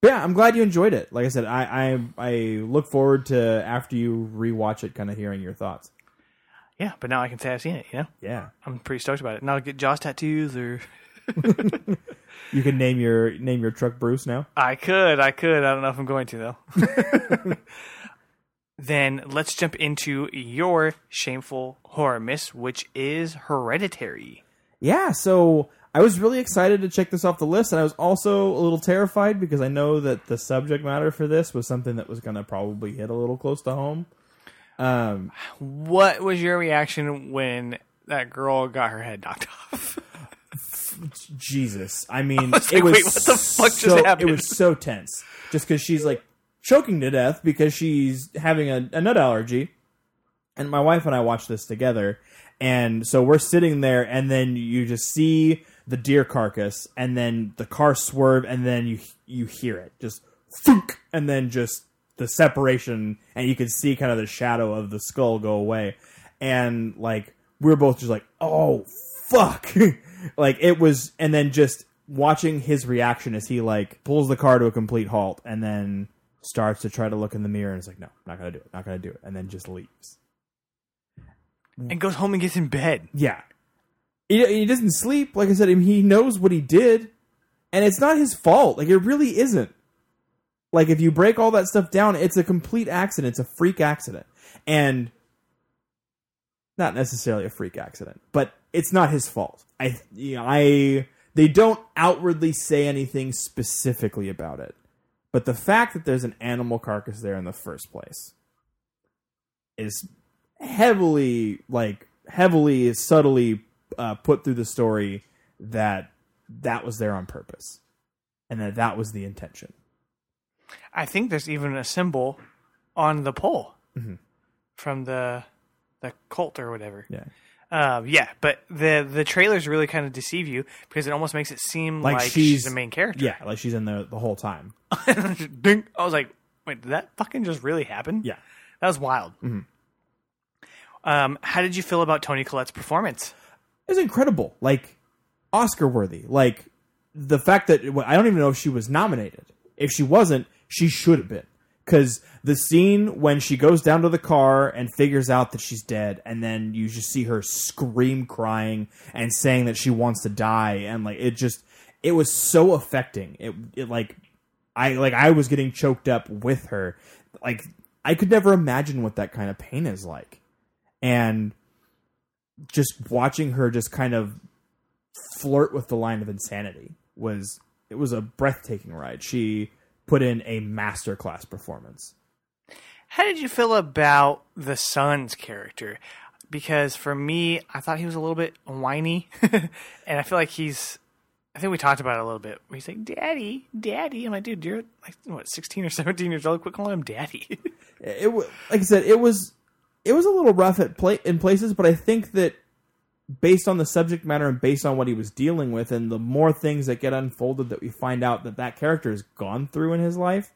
Yeah, I'm glad you enjoyed it. Like I said, I I, I look forward to after you rewatch it, kind of hearing your thoughts. yeah, but now I can say I've seen it. You know, Yeah, I'm pretty stoked about it. Now I'll get Jaws tattoos, or you can name your name your truck Bruce now. I could, I could. I don't know if I'm going to though. then let's jump into your shameful horror miss, which is Hereditary. Yeah, so I was really excited to check this off the list, and I was also a little terrified because I know that the subject matter for this was something that was going to probably hit a little close to home. Um, What was your reaction when that girl got her head knocked off? Jesus, I mean, was it was wait, what the fuck just so, happened? It was so tense, just because she's like choking to death because she's having a, a nut allergy, and my wife and I watched this together, and so we're sitting there, and then you just see the deer carcass, and then the car swerve, and then you you hear it. Just thunk, and then just the separation, and you can see kind of the shadow of the skull go away, and like we were both just like, oh fuck, like it was, and then just watching his reaction as he like pulls the car to a complete halt, and then starts to try to look in the mirror, and it's like, no, not gonna do it, not gonna do it, and then just leaves. and goes home and gets in bed. Yeah. He, he doesn't sleep. Like I said, I mean, he knows what he did, and it's not his fault. Like, it really isn't. Like, if you break all that stuff down, it's a complete accident. It's a freak accident. And not necessarily a freak accident, but it's not his fault. I, you know, I, they don't outwardly say anything specifically about it. But the fact that there's an animal carcass there in the first place is heavily like heavily subtly uh, put through the story that that was there on purpose and that that was the intention I think there's even a symbol on the pole from the the cult or whatever. yeah Um, yeah, but the the trailers really kind of deceive you because it almost makes it seem Like like, she's- she's, the main character. yeah like she's in there the whole time I was like, wait, did that fucking just really happen? yeah that was wild. Um, how did you feel about Toni Collette's performance? is incredible. Like Oscar worthy. Like the fact that I don't even know if she was nominated. If she wasn't, she should have been. Because the scene when she goes down to the car and figures out that she's dead, and then you just see her scream, crying, and saying that she wants to die, and like it just, it was so affecting. It, it like, I like I was getting choked up with her. Like I could never imagine what that kind of pain is like, and just watching her just kind of flirt with the line of insanity was it was a breathtaking ride. She put in a masterclass performance. How did you feel about the son's character? Because for me, I thought he was a little bit whiny, and I feel like he's. I think we talked about it a little bit. Where he's like, "Daddy, Daddy," I'm like, "Dude, you're like what, 16 or 17 years old? Quit calling him Daddy." It like I said, it was it was a little rough at play in places, but I think that based on the subject matter and based on what he was dealing with, and the more things that get unfolded that we find out that that character has gone through in his life,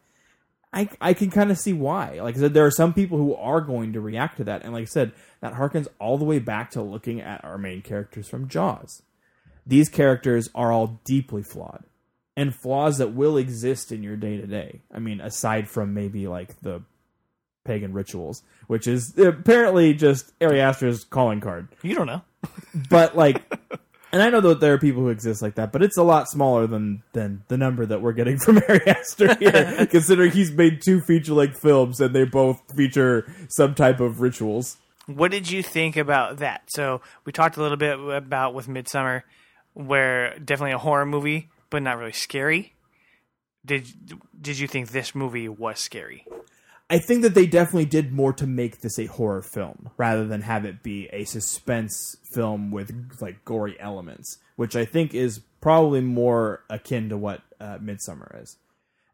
I I can kind of see why. Like I said, there are some people who are going to react to that, and like I said, that harkens all the way back to looking at our main characters from Jaws. These characters are all deeply flawed, and flaws that will exist in your day to day. I mean, aside from maybe like the pagan rituals, which is apparently just Ari Aster's calling card you don't know. But like and I know that there are people who exist like that, but it's a lot smaller than than the number that we're getting from Ari Aster here, considering he's made two feature length films and they both feature some type of rituals. What did you think about that? So we talked a little bit about with Midsommar, where definitely a horror movie, but not really scary. Did did you think this movie was scary? I think that they definitely did more to make this a horror film rather than have it be a suspense film with like gory elements, which I think is probably more akin to what uh, Midsommar is.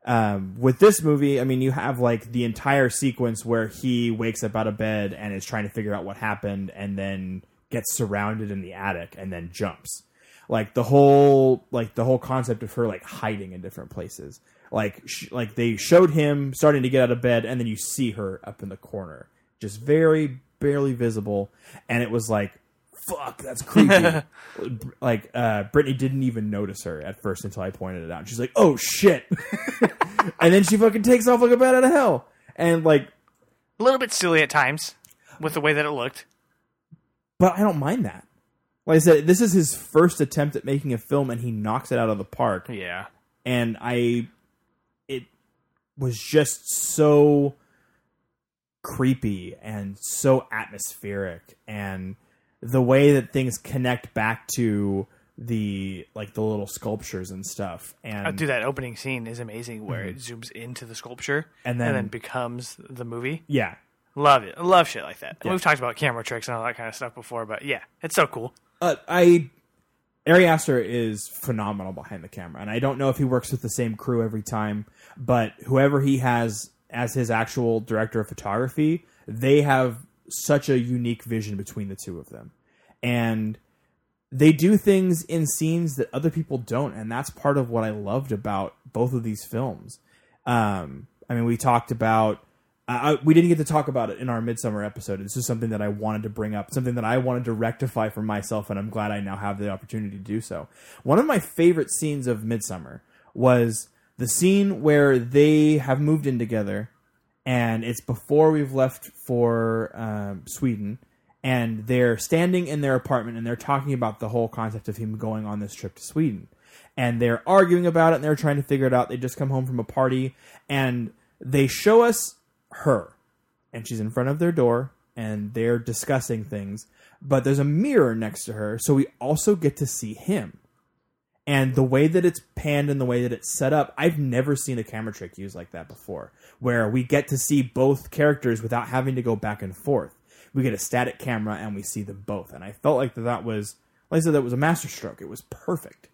Um, with this movie, I mean, you have like the entire sequence where he wakes up out of bed and is trying to figure out what happened, and then gets surrounded in the attic and then jumps. Like the whole like the whole concept of her like hiding in different places. Like sh- like they showed him starting to get out of bed, and then you see her up in the corner, just very barely visible, and it was like. Fuck, that's creepy. like, uh, Brittany didn't even notice her at first until I pointed it out. She's like, "Oh shit!" and then she fucking takes off like a bat out of hell. And like, A little bit silly at times with the way that it looked. but I don't mind that. Like I said, this is his first attempt at making a film, and he knocks it out of the park. Yeah. And I, was just so creepy and so atmospheric, and the way that things connect back to the like the little sculptures and stuff. And dude, that opening scene is amazing where it zooms into the sculpture Mm-hmm. And then- becomes the movie. yeah, Love it. Love shit like that. Yeah. We've talked about camera tricks and all that kind of stuff before, but yeah, it's so cool. uh, I Ari Aster is phenomenal behind the camera, and I don't know if he works with the same crew every time, but whoever he has as his actual director of photography, they have such a unique vision between the two of them, and they do things in scenes that other people don't, and that's part of what I loved about both of these films. Um, I mean, we talked about. We didn't get to talk about it in our Midsommar episode. This is something that I wanted to bring up, something that I wanted to rectify for myself, and I'm glad I now have the opportunity to do so. One of my favorite scenes of Midsommar was the scene where they have moved in together, and it's before we've left for um, Sweden, and they're standing in their apartment and they're talking about the whole concept of him going on this trip to Sweden. And they're arguing about it and they're trying to figure it out. They just come home from a party and they show us her. And she's in front of their door and they're discussing things. But there's a mirror next to her, so we also get to see him. And the way that it's panned and the way that it's set up, I've never seen a camera trick used like that before, where we get to see both characters without having to go back and forth. We get a static camera and we see them both. And I felt like that, that was, like I said, that was a masterstroke. It was perfect.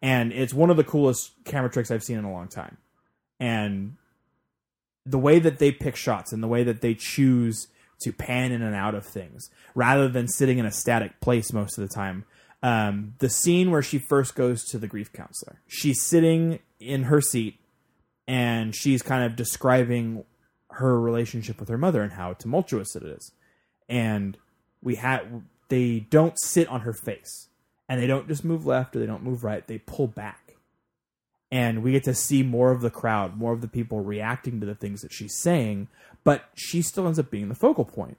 And it's one of the coolest camera tricks I've seen in a long time. And the way that they pick shots and the way that they choose to pan in and out of things rather than sitting in a static place most of the time. Um, the scene where she first goes to the grief counselor, she's sitting in her seat and she's kind of describing her relationship with her mother and how tumultuous it is. And we had they don't sit on her face. and they don't just move left or they don't move right; they pull back, and we get to see more of the crowd, more of the people reacting to the things that she's saying. But she still ends up being the focal point,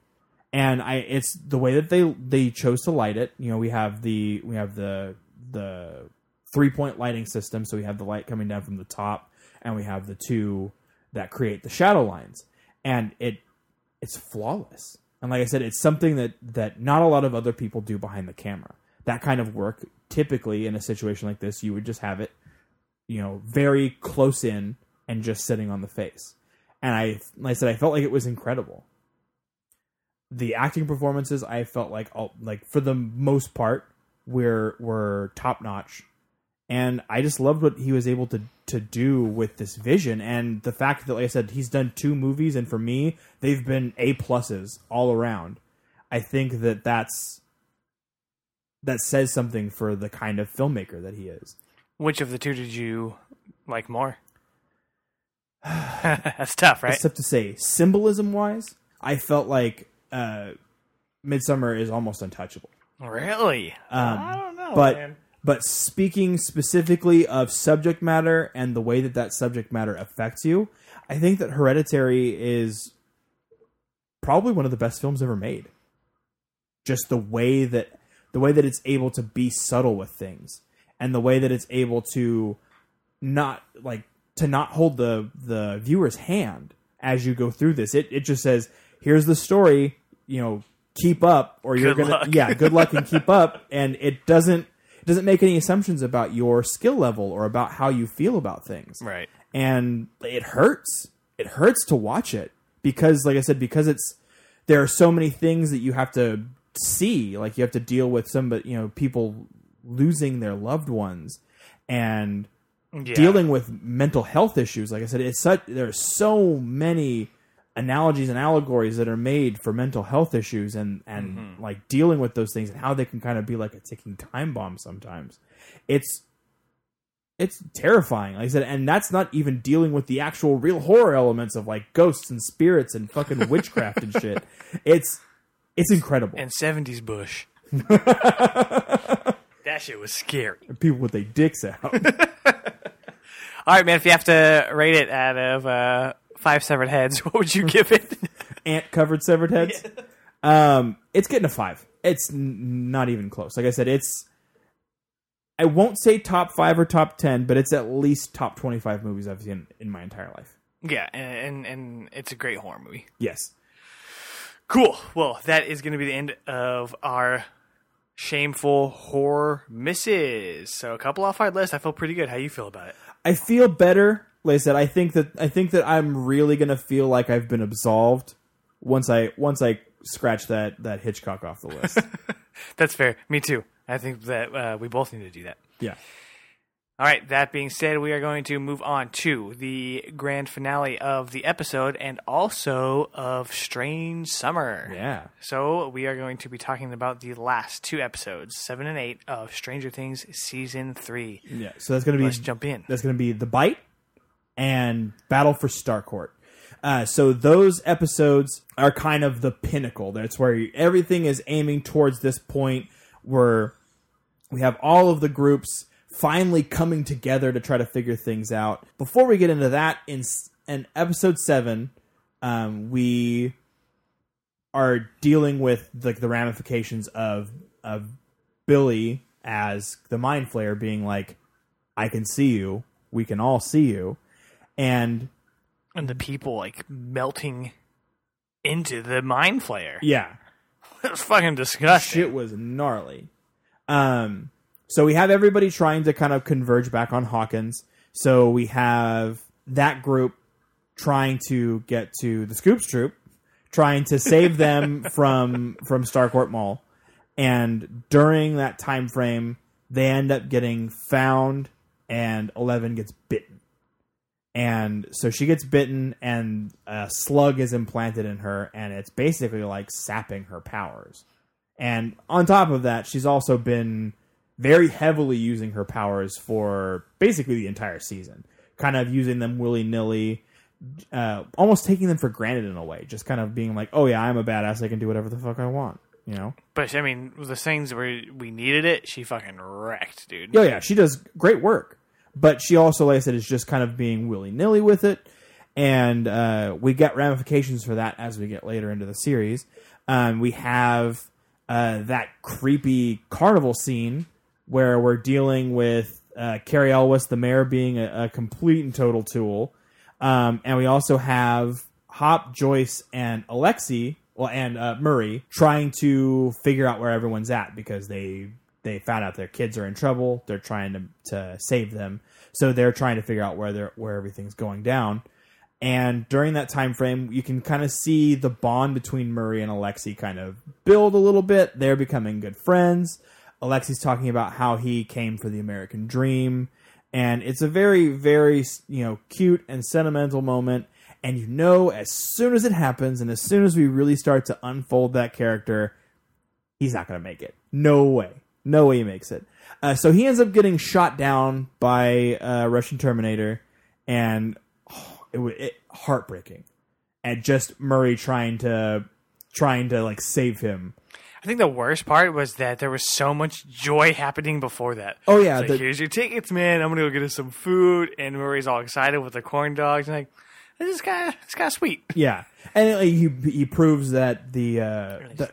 and I it's the way that they they chose to light it. You know, we have the we have the the three point lighting system, so we have the light coming down from the top, and we have the two that create the shadow lines, and it it's flawless. And like I said, it's something that that not a lot of other people do behind the camera. That kind of work, typically in a situation like this, you would just have it, you know, very close in and just sitting on the face. And I, like I said, I felt like it was incredible. The acting performances, I felt like, all, like for the most part, were were top notch and I just loved what he was able to to do with this vision and the fact that like I said he's done two movies and for me they've been A pluses all around. I think that that's that says something for the kind of filmmaker that he is. Which of the two did you like more? That's tough, right? It's tough to say. Symbolism wise, I felt like uh, Midsommar is almost untouchable. Really? Um, I don't know, but man. but speaking specifically of subject matter and the way that that subject matter affects you, I think that Hereditary is probably one of the best films ever made. Just the way that the way that it's able to be subtle with things and the way that it's able to not like to not hold the the viewer's hand as you go through this. It it just says, here's the story, you know, keep up or you're Good gonna luck. yeah, good luck and keep up. And it doesn't it doesn't make any assumptions about your skill level or about how you feel about things Right. and it hurts. It hurts to watch it because, like I said, because it's there are so many things that you have to see. Like you have to deal with some, but you know, people losing their loved ones and Yeah. dealing with mental health issues. Like I said, it's such there are so many analogies and allegories that are made for mental health issues and and Mm-hmm. like dealing with those things and how they can kind of be like a ticking time bomb sometimes. It's it's terrifying. Like I said, and that's not even dealing with the actual real horror elements of like ghosts and spirits and fucking witchcraft and shit. It's it's incredible. and 70s Bush. that shit was scary. People with their dicks out. All right, man. If you have to rate it out of uh, five severed heads, what would you give it? ant covered severed heads. Um, it's getting a five. It's n- not even close. Like I said, it's. I won't say top five or top ten, but it's at least top twenty-five movies I've seen in my entire life. yeah, and, and and it's a great horror movie. Yes. Cool. Well, that is going to be the end of our shameful horror misses. So a couple off our list. I feel pretty good. How you feel about it? I feel better. Like I said, I think that I think that I'm really gonna feel like I've been absolved once I once I scratch that that Hitchcock off the list. That's fair. Me too. I think that uh, we both need to do that. yeah. All right, that being said, we are going to move on to the grand finale of the episode and also of Strange Summer. Yeah. So, we are going to be talking about the last two episodes, 7 and 8 of Stranger Things season 3. Yeah. So that's gonna be Let's jump in. That's going to be The Bite and Battle for Starcourt. Uh, so those episodes are kind of the pinnacle. That's where you, everything is aiming towards this point where we have all of the groups finally coming together to try to figure things out. Before we get into that, in, in episode seven, um, we are dealing with like the ramifications of of Billy as the mind flayer being like, I can see you, we can all see you, and And the people, like, melting into the mind flayer. yeah, It was fucking disgusting. shit was gnarly. Um, so we have everybody trying to kind of converge back on Hawkins. So we have that group trying to get to the Scoops troop, trying to save them from from Starcourt Mall. And during that time frame, they end up getting found, and Eleven gets bitten. And so she gets bitten, and a slug is implanted in her, and it's basically like sapping her powers. And on top of that, she's also been very heavily using her powers for basically the entire season, kind of using them willy nilly, uh, almost taking them for granted in a way, just kind of being like, "Oh yeah, I'm a badass. I can do whatever the fuck I want," You know. But I mean, the things where we needed it, she fucking wrecked, dude. Oh yeah, she does great work, but she also, like I said, is just kind of being willy nilly with it, and uh, we get ramifications for that as we get later into the series. Um, we have uh, that creepy carnival scene where we're dealing with uh, Cary Elwes, the mayor, being a, a complete and total tool, um, and we also have Hop, Joyce, and Alexei, well, and uh, Murray trying to figure out where everyone's at because they they found out their kids are in trouble. They're trying to to save them, so they're trying to figure out where they're where everything's going down. And during that time frame, you can kind of see the bond between Murray and Alexei kind of build a little bit. They're becoming good friends. Alexei's talking about how he came for the American dream, and it's a very, very you know cute and sentimental moment. And you know, as soon as it happens, and as soon as we really start to unfold that character, he's not going to make it. No way. No way he makes it. Uh, so he ends up getting shot down by a Russian Terminator, and oh, it was it, heartbreaking. And just Murray trying to trying to like save him. I think the worst part was that there was so much joy happening before that. Oh, yeah, like, the- here's your tickets, man. I'm gonna go get us some food, and Murray's all excited with the corn dogs, and like, this is kind of it's kind of sweet. Yeah, and uh, he he proves that the uh, the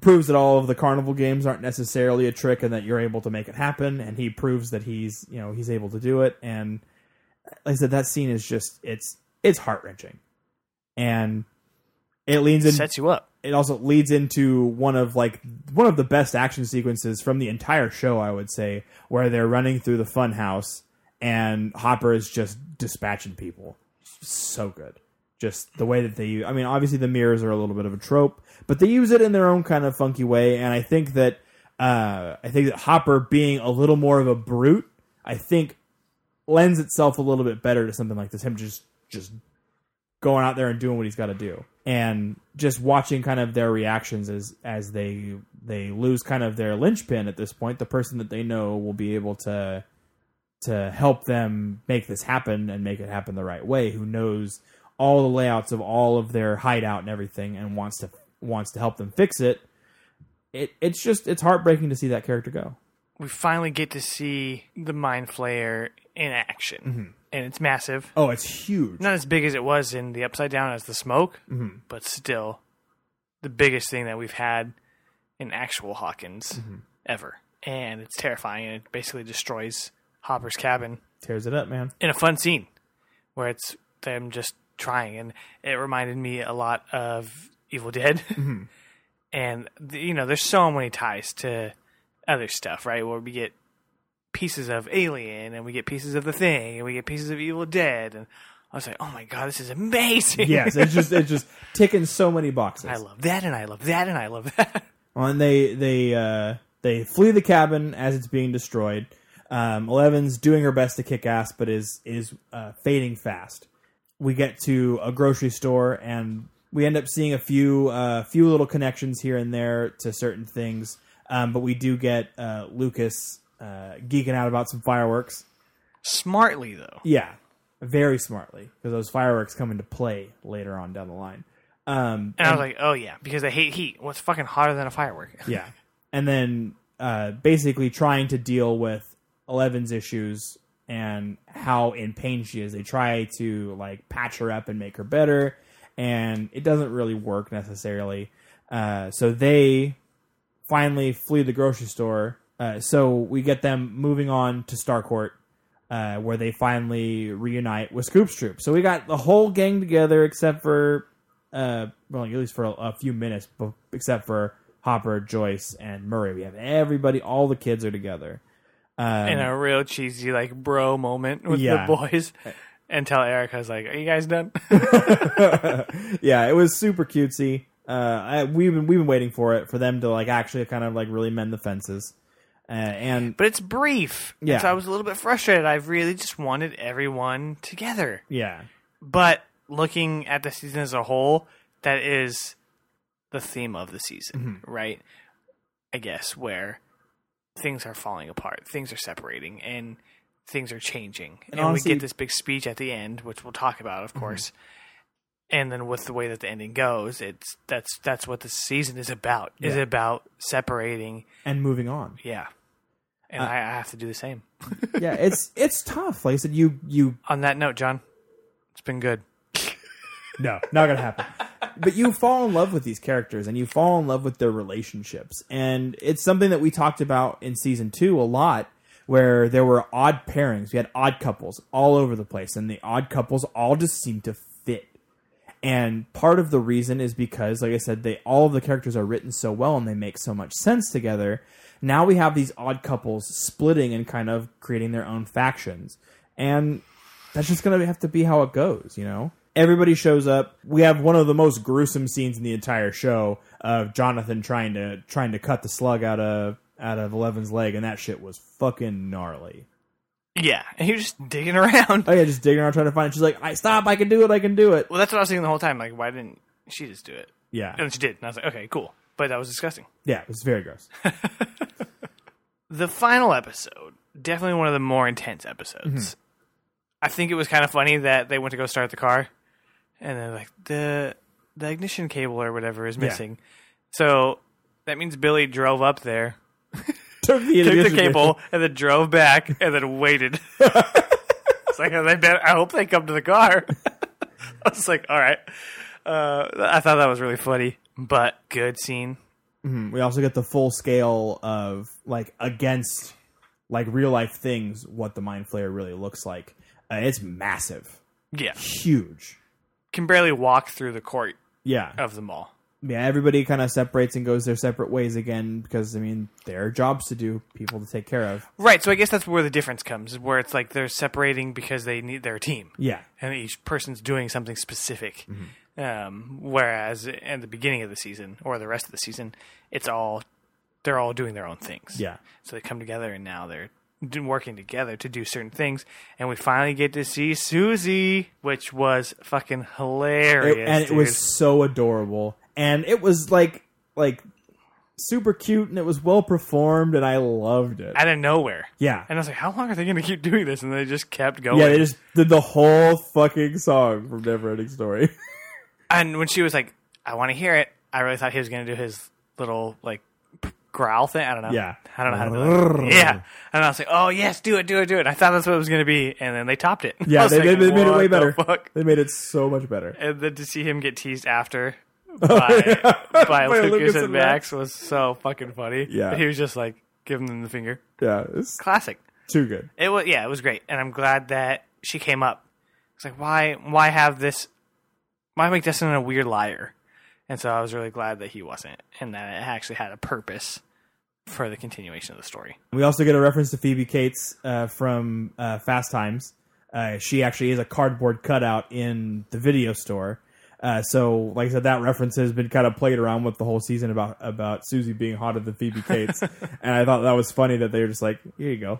proves that all of the carnival games aren't necessarily a trick, and that you're able to make it happen. And he proves that he's you know he's able to do it. And uh, like I said, that scene is just it's it's heart wrenching, and it leans in. Sets you up. it also leads into one of like one of the best action sequences from the entire show i would say where they're running through the fun house and hopper is just dispatching people so good just the way that they use i mean obviously the mirrors are a little bit of a trope but they use it in their own kind of funky way and i think that uh, i think that hopper being a little more of a brute i think lends itself a little bit better to something like this him just just going out there and doing what he's got to do and just watching kind of their reactions as as they they lose kind of their linchpin at this point the person that they know will be able to to help them make this happen and make it happen the right way who knows all the layouts of all of their hideout and everything and wants to wants to help them fix it it it's just it's heartbreaking to see that character go We finally get to see the mind flayer in action, Mm-hmm. and it's massive. oh it's huge Not as big as it was in the Upside Down as the smoke, Mm-hmm. but still the biggest thing that we've had in actual Hawkins Mm-hmm. ever. And it's terrifying, and it basically destroys Hopper's cabin tears it up man in a fun scene where it's them just trying. And it reminded me a lot of Evil Dead. Mm-hmm. and, the, you know, there's so many ties to other stuff, right? Where we get pieces of Alien, and we get pieces of The Thing, and we get pieces of Evil Dead. And I was like, oh my God, this is amazing. yes it's just it's just ticking so many boxes I love that, and I love that, and I love that. Well, and they they uh, they flee the cabin as it's being destroyed. Um, Eleven's doing her best to kick ass, but is is uh, fading fast. We get to a grocery store, and we end up seeing a few uh, few little connections here and there to certain things. Um, but we do get uh, Lucas uh, geeking out about some fireworks. Smartly, though. Yeah, very smartly because those fireworks come into play later on down the line. Um, And I was like, oh yeah, because they hate heat. What's fucking hotter than a firework? Yeah. And then uh, basically trying to deal with Eleven's issues and how in pain she is. They try to like patch her up and make her better, and it doesn't really work necessarily. Uh, so they finally flee the grocery store. Uh, so we get them moving on to Starcourt, uh, where they finally reunite with Scoop's troop. So we got the whole gang together except for, uh, well, at least for a, a few minutes, except for Hopper, Joyce, and Murray. We have everybody, all the kids are together. Um, in a real cheesy like bro moment with Yeah. the boys and tell Erica's like, "Are you guys done?" yeah, it was super cutesy. Uh, I, we've been we've been waiting for it for them to like actually kind of like really mend the fences, uh, and but it's brief. Yeah. so I was a little bit frustrated. I really just wanted everyone together. yeah, But looking at the season as a whole, that is the theme of the season, Mm-hmm. right? I guess where things are falling apart, things are separating, and things are changing. And, honestly- Mm-hmm. we get this big speech at the end, which we'll talk about, of course. and then with the way that the ending goes, it's that's that's what the season is about. Is about separating. and moving on. Yeah, Uh, and I, I have to do the same. yeah, it's it's tough. Like I said, you you On that note, John, it's been good. No, not gonna happen. But you fall in love with these characters and you fall in love with their relationships. And it's something that we talked about in season two a lot, where there were odd pairings. We had odd couples all over the place, and the odd couples all just seemed to fit. And part of the reason is because, like I said, they all of the characters are written so well and they make so much sense together. Now we have these odd couples splitting and kind of creating their own factions. And that's just gonna have to be how it goes, you know. Everybody shows up. We have one of the most gruesome scenes in the entire show of Jonathan trying to trying to cut the slug out of out of Eleven's leg, and that shit was fucking gnarly. Yeah, and you're just digging around. Oh yeah, just digging around trying to find it. She's like, "I stop! I can do it! I can do it!" Well, that's what I was thinking the whole time. Like, why didn't she just do it? Yeah, And she did, and I was like, okay, cool. But that was disgusting. yeah, it was very gross. The final episode, definitely one of the more intense episodes. Mm-hmm. I think it was kind of funny that they went to go start the car, and they're like the the ignition cable or whatever is missing. So that means Billy drove up there, Took the, took the cable, and then drove back, and then waited. it's like they bet. I hope they come to the car. I was like, all right. Uh, I thought that was really funny, but good scene. We also get the full scale of like against like real life things what the mind flayer really looks like. Uh, it's massive, Yeah, huge. Can barely walk through the court Yeah, of the mall. yeah. Everybody kind of separates and goes their separate ways again because I mean there are jobs to do, people to take care of. Right, so I guess that's where the difference comes, where it's like they're separating because they need their team, Yeah, and each person's doing something specific. Mm-hmm. Um, whereas at the beginning of the season or the rest of the season, it's all they're all doing their own things. yeah. So they come together, and now they're working together to do certain things. And we finally get to see Susie, which was fucking hilarious, It- and it dude. was so adorable, and it was like like super cute, and it was well performed, and I loved it. out of nowhere. Yeah, And I was like, how long are they going to keep doing this? And they just kept going. yeah. They just did the whole fucking song from Neverending Story. And when she was like, "I want to hear it," I really thought he was going to do his little like growl thing. I don't know. Yeah. I don't know how to do that. Yeah. And I was like, "Oh yes, do it, do it, do it." I thought that's what it was going to be, and then they topped it. Yeah, they, like, they, they made it "What way the better. Fuck? They made it so much better. And then to see him get teased after oh, by, by, By Lucas, Lucas and and Max was so fucking funny. Yeah. he was just like giving them the finger. Yeah, it's Classic. too good. It was yeah, it was great, and I'm glad that she came up. It's like why why have this? Why make Dustin a weird liar? And so I was really glad that he wasn't, and that it actually had a purpose for the continuation of the story. We also get a reference to Phoebe Cates uh, from uh, Fast Times. Uh, she actually is a cardboard cutout in the video store. Uh, so, like I said, that reference has been kind of played around with the whole season about about Susie being hotter than Phoebe Cates, and I thought that was funny that they were just like, "Here you go."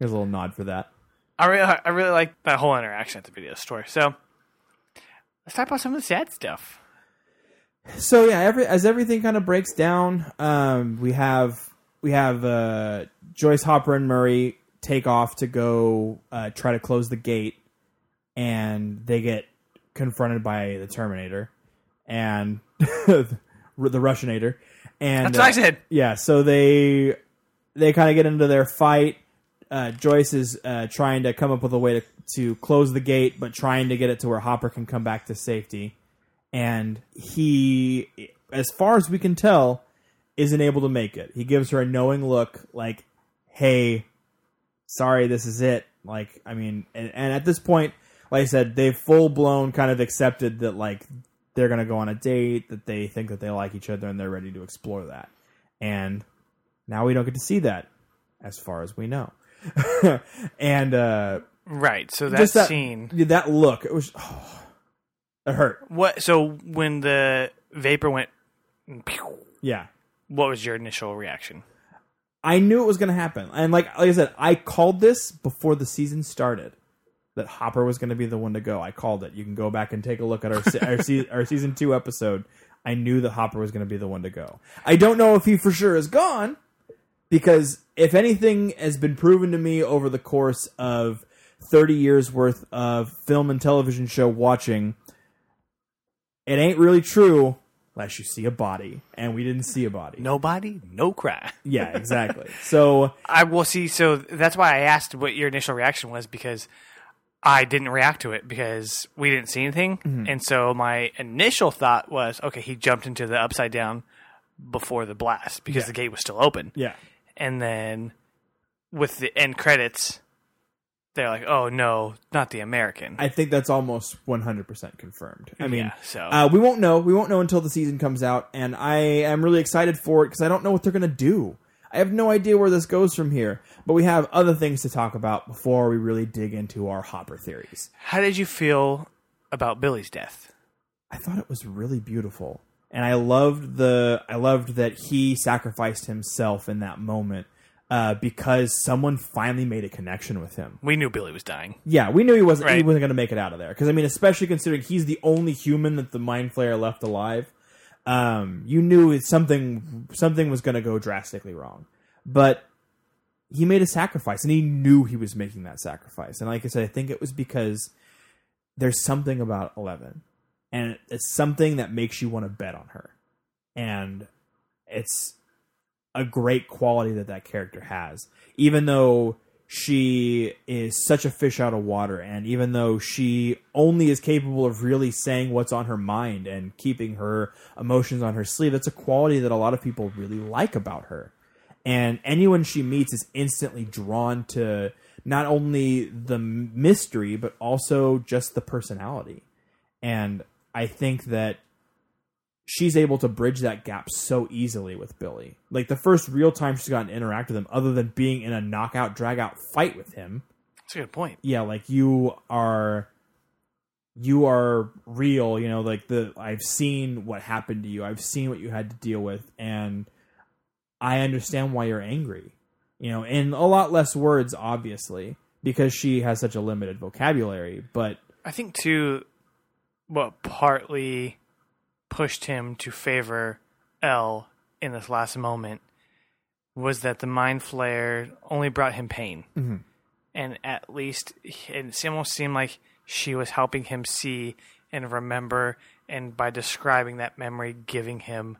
Here's a little nod for that. I really I really like that whole interaction at the video store. So let's talk about some of the sad stuff. So yeah, every as everything kind of breaks down, um, we have we have uh, Joyce Hopper and Murray take off to go uh, try to close the gate, and they get confronted by the Terminator and the Russianator, and That's what I said. yeah, so they they kind of get into their fight. Uh, Joyce is uh, trying to come up with a way to, to close the gate, but trying to get it to where Hopper can come back to safety. And he, as far as we can tell, isn't able to make it. He gives her a knowing look, like, "Hey, sorry, this is it." Like, I mean, and, and at this point, like I said, they've full blown kind of accepted that like they're gonna go on a date, that they think that they like each other, and they're ready to explore that. And now we don't get to see that, as far as we know. and uh, Right. So that, that scene. that look, it was, oh, it hurt. What? So when the vapor went, pew, Yeah. what was your initial reaction? I knew it was going to happen, and like like I said, I called this before the season started. That Hopper was going to be the one to go. I called it. You can go back and take a look at our se- our, se- our season two episode. I knew that Hopper was going to be the one to go. I don't know if he for sure is gone, because if anything has been proven to me over the course of thirty years worth of film and television show watching, it ain't really true unless you see a body, and we didn't see a body. Nobody, no cry. Yeah, exactly. so I will see. So that's why I asked what your initial reaction was because I didn't react to it because we didn't see anything, Mm-hmm. and so my initial thought was, okay, he jumped into the upside down before the blast because Yeah. the gate was still open, yeah, and then with the end credits, they're like, oh no, not the American. I think that's almost 100% confirmed. I mean, Yeah, so- uh, we won't know. We won't know until the season comes out, and I am really excited for it because I don't know what they're going to do. I have no idea where this goes from here, but we have other things to talk about before we really dig into our Hopper theories. How did you feel about Billy's death? I thought it was really beautiful, and I loved the I loved that he sacrificed himself in that moment uh, because someone finally made a connection with him. We knew Billy was dying. Yeah, we knew he wasn't he wasn't going to make it out of there because I mean, especially considering he's the only human that the mind flayer left alive. Um, you knew it, something something was going to go drastically wrong, but he made a sacrifice, and he knew he was making that sacrifice. And like I said, I think it was because there's something about Eleven, and it's something that makes you want to bet on her, and it's a great quality that that character has, even though she is such a fish out of water, and even though she only is capable of really saying what's on her mind and keeping her emotions on her sleeve, that's a quality that a lot of people really like about her. And anyone she meets is instantly drawn to not only the mystery, but also just the personality. And I think that she's able to bridge that gap so easily with Billy. Like the first real time she's gotten to interact with him, other than being in a knockout, drag out fight with him. That's a good point. Yeah, like you are, you are real. You know, like the I've seen what happened to you. I've seen what you had to deal with, and I understand why you're angry. You know, in a lot less words, obviously, because she has such a limited vocabulary. But I think too, what partly pushed him to favor El in this last moment was that the mind flayer only brought him pain, Mm-hmm. and at least it almost seemed like she was helping him see and remember, and by describing that memory, giving him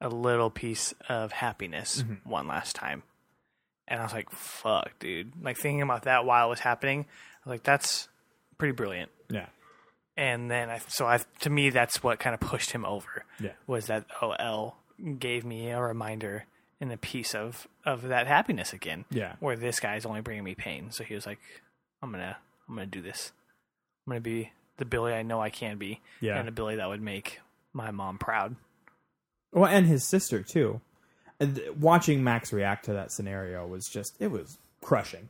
a little piece of happiness Mm-hmm. one last time. And I was like, "Fuck, dude!" Like thinking about that while it was happening, I was like, "That's pretty brilliant." yeah, and then I so I to me that's what kind of pushed him over. Yeah. was that El gave me a reminder and a piece of of that happiness again. Yeah. where this guy's only bringing me pain. So he was like, "I'm gonna I'm gonna do this. I'm gonna be the Billy I know I can be, Yeah. and the Billy that would make my mom proud." Well, and his sister too. And th- watching Max react to that scenario was just it was crushing.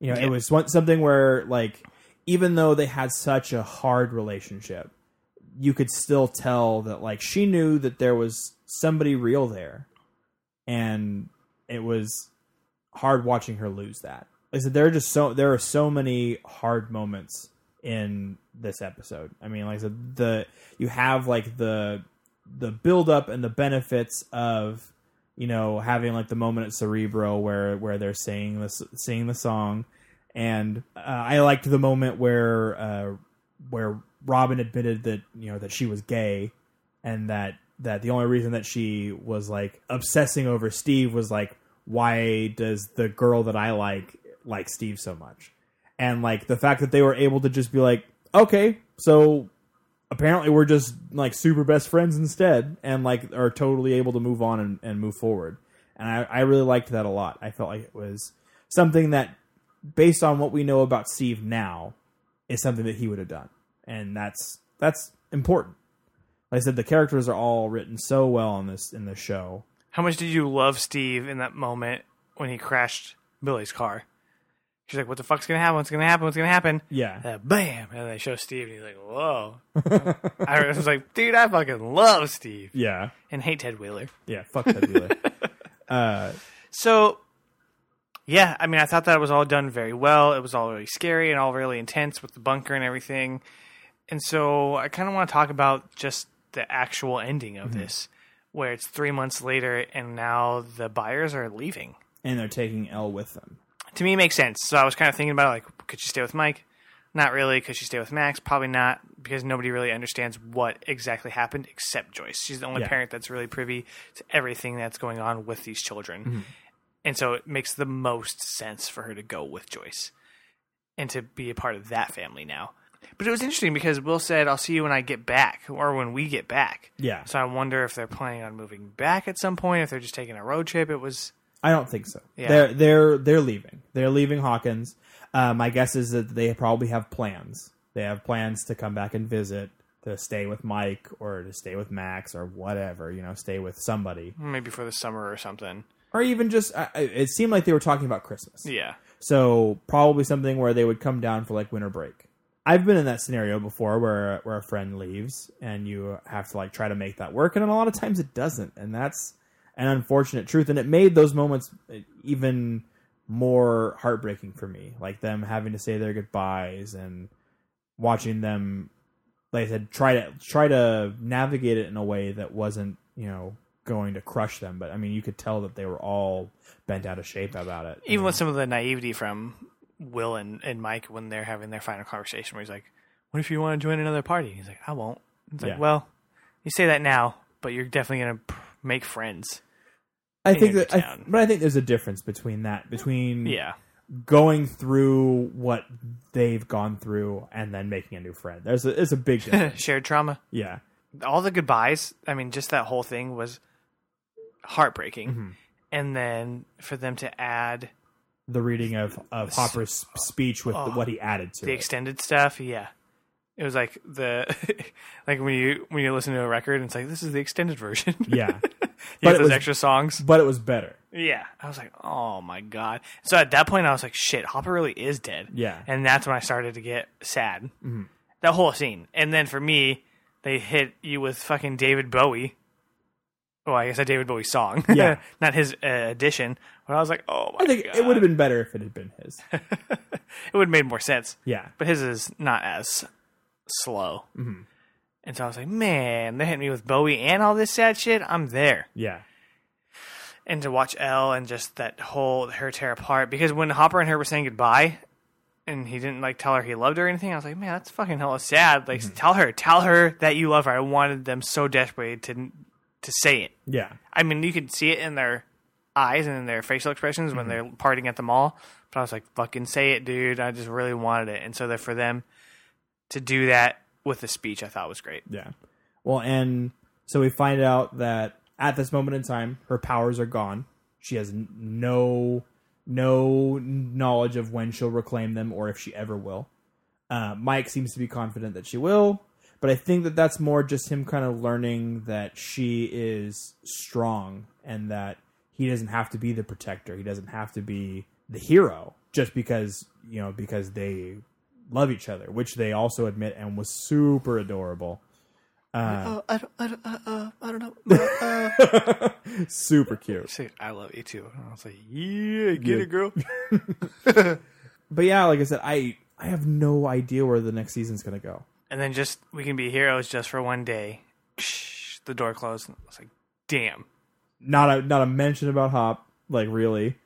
You know, Yeah. it was one, something where like even though they had such a hard relationship, you could still tell that like she knew that there was somebody real there, and it was hard watching her lose that. I said there are just so there are so many hard moments in this episode. I mean, like I said, the you have like the the build up and the benefits of you know having like the moment at Cerebro where where they're saying this singing the song, and uh, I liked the moment where uh, where Robin admitted that you know that she was gay, and that that the only reason that she was like obsessing over Steve was like why does the girl that I like like Steve so much, and like the fact that they were able to just be like okay so apparently we're just like super best friends instead and like are totally able to move on and, and move forward. And I, I really liked that a lot. I felt like it was something that based on what we know about steve now is something that he would have done and that's that's important like i said the characters are all written so well in this in this show How much did you love Steve in that moment when he crashed Billy's car? She's like, "What the fuck's gonna happen? What's gonna happen? What's gonna happen?" yeah Uh, bam, and they show Steve, and he's like, "Whoa!" I was like, "Dude, I fucking love Steve yeah and hate Ted Wheeler." yeah fuck Ted Wheeler. uh So, yeah, I mean, I thought that was all done very well. It was all really scary and all really intense with the bunker and everything. And so, I kind of want to talk about just the actual ending of this, where it's three months later, and now the Byers are leaving. and they're taking El with them To me, it makes sense. So I was kind of thinking about it, like, could she stay with Mike? Not really, because she stay with Max. Probably not, because nobody really understands what exactly happened except Joyce. She's the only Yeah. parent that's really privy to everything that's going on with these children. Mm-hmm. And so it makes the most sense for her to go with Joyce and to be a part of that family now. But it was interesting because Will said, I'll see you when I get back or when we get back. Yeah. So I wonder if they're planning on moving back at some point, if they're just taking a road trip. It was. I don't think so. Yeah. They're they're they're leaving. They're leaving Hawkins. Uh, my guess is that they probably have plans. They have plans to come back and visit, to stay with Mike or to stay with Max or whatever. You know, stay with somebody, Maybe for the summer or something. Or even just. I I- it seemed like they were talking about Christmas. Yeah. So probably something where they would come down for like winter break. I've been in that scenario before where where a friend leaves and you have to like try to make that work and a lot of times it doesn't and that's an unfortunate truth and it made those moments even more heartbreaking for me like them having to say their goodbyes and watching them like I said try to try to navigate it in a way that wasn't you know going to crush them but I mean you could tell that they were all bent out of shape about it Even with some of the naivety from Will and, and Mike when they're having their final conversation where he's like, What if you want to join another party? He's like, I won't. It's Yeah. like, Well, you say that now, but you're definitely going to make friends. I think that, I, but I think there's a difference between that, between Yeah. going through what they've gone through and then making a new friend. There's a, there's a big difference. Shared trauma. yeah, All the goodbyes, I mean, just that whole thing was heartbreaking. Mm-hmm. And then for them to add the reading of of Hopper's speech with the, what he added to the it. extended stuff, yeah. It was like the like when you when you listen to a record and it's like this is the extended version. Yeah, you But it those was- extra songs. but it was better. Yeah, I was like, oh my god. So at that point, I was like, shit, Hopper really is dead. Yeah. Mm-hmm. and that's when I started to get sad. That whole scene, and then for me, they hit you with fucking David Bowie. Oh, I guess a David Bowie song. Yeah. not his uh, addition. But I was like, oh I think god, it would have been better if it had been his. it would have made more sense. Yeah, But his is not as slow. Mm-hmm. And so I was like, man, they hit me with Bowie and all this sad shit. I'm there. yeah, and to watch El and just that whole her tear apart because when Hopper and her were saying goodbye and he didn't like tell her he loved her or anything, I was like, man, that's fucking hella sad. Like, Mm-hmm. tell her, tell her that you love her. I wanted them so desperately to to say it. yeah, I mean, you could see it in their eyes and in their facial expressions Mm-hmm. when they're parting at the mall. But I was like, fucking say it, dude. I just really wanted it, and so that for them to do that with a speech, I thought was great. yeah. Well, and so we find out that at this moment in time, her powers are gone. She has no no knowledge of when she'll reclaim them or if she ever will. Uh, Mike seems to be confident that she will, but I think that that's more just him kind of learning that she is strong and that he doesn't have to be the protector. He doesn't have to be the hero just because you know because they love each other, which they also admit and was super adorable. Oh, I don't, I don't, uh, uh, I don't know. Super cute. Say, I love you too. And I was like, yeah, get Yeah. it, girl. But yeah, like I said, I I have no idea where the next season's gonna go. And then just we can be heroes just for one day. The door closed. And I was like, damn. Not a not a mention about Hop, like really.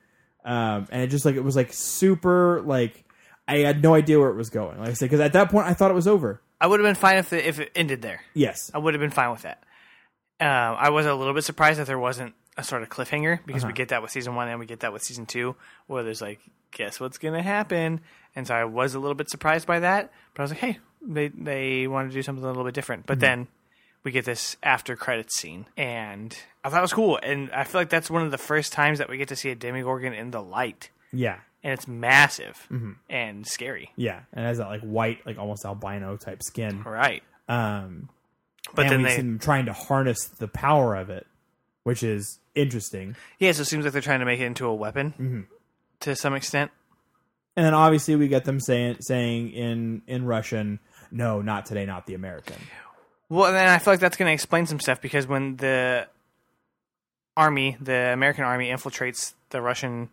Um, and it just like it was like super like I had no idea where it was going. Like I said, because at that point I thought it was over. I would have been fine if it, if it ended there. Yes. I would have been fine with that. Um, I was a little bit surprised that there wasn't a sort of cliffhanger because we get that with season one and we get that with season two, where there's like, guess what's gonna happen? And so I was a little bit surprised by that, but I was like, hey, they they want to do something a little bit different. But then we get this after credits scene, and I thought it was cool, and I feel like that's one of the first times that we get to see a Demogorgon in the light, Yeah. and it's massive and scary. Yeah. And it has that like white, like almost albino type skin. Right. Um, But then we they see them trying to harness the power of it, which is interesting. Yeah, so it seems like they're trying to make it into a weapon Mm-hmm. to some extent. And then obviously we get them saying saying in in Russian, "No, not today, not the American." Well, then I feel like that's going to explain some stuff because when the army, the American army, infiltrates the Russian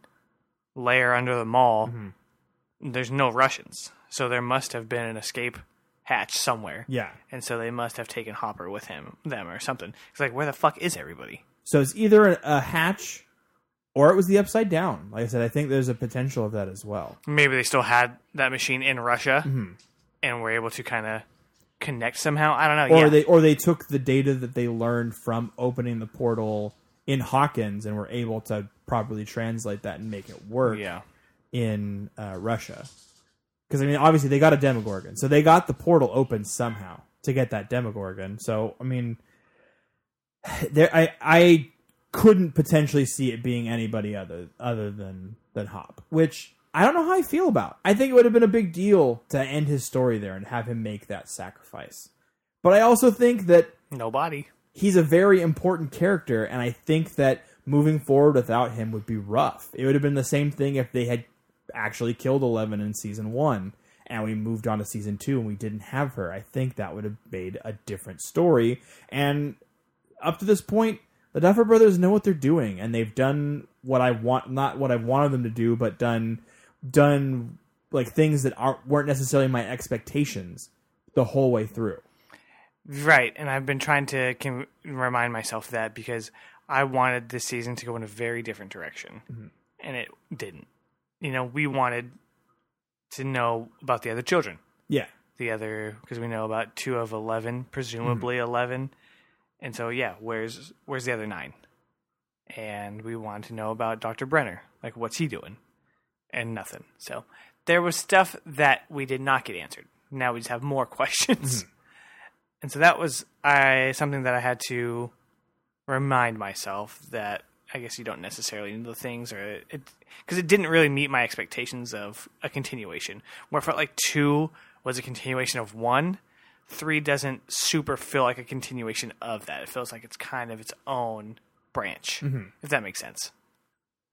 lair under the mall, Mm-hmm. there's no Russians, so there must have been an escape hatch somewhere. Yeah. and so they must have taken Hopper with him, them, or something. It's like, where the fuck is everybody? So it's either a, hatch or it was the upside down. Like I said, I think there's a potential of that as well. Maybe they still had that machine in Russia Mm-hmm. And were able to kind of connect somehow. I don't know. Or yeah. they or they took the data that they learned from opening the portal in Hawkins and were able to properly translate that and make it work yeah. in uh, Russia. Because I mean, obviously they got a Demogorgon, so they got the portal open somehow to get that Demogorgon. So I mean, there I I couldn't potentially see it being anybody other other than than Hop, which I don't know how I feel about. I think it would have been a big deal to end his story there and have him make that sacrifice. But I also think that Nobody. he's a very important character, and I think that moving forward without him would be rough. It would have been the same thing if they had actually killed Eleven in season one, and we moved on to season two, and we didn't have her. I think that would have made a different story. And up to this point, the Duffer Brothers know what they're doing, and they've done what I want, not what I wanted them to do, but done done like things that aren't weren't necessarily my expectations the whole way through. Right, and I've been trying to con- remind myself of that because I wanted this season to go in a very different direction, Mm-hmm. and it didn't. You know, we wanted to know about the other children, Yeah. the other because we know about two of eleven, presumably Mm-hmm. eleven, and so yeah, where's where's the other nine? And we wanted to know about Doctor Brenner, like what's he doing, and nothing. So there was stuff that we did not get answered. Now we just have more questions. Mm-hmm. And so that was I something that I had to remind myself that I guess you don't necessarily know the things or it because it didn't really meet my expectations of a continuation. Where I felt like two was a continuation of one, three doesn't super feel like a continuation of that. It feels like it's kind of its own branch. Mm-hmm. If that makes sense.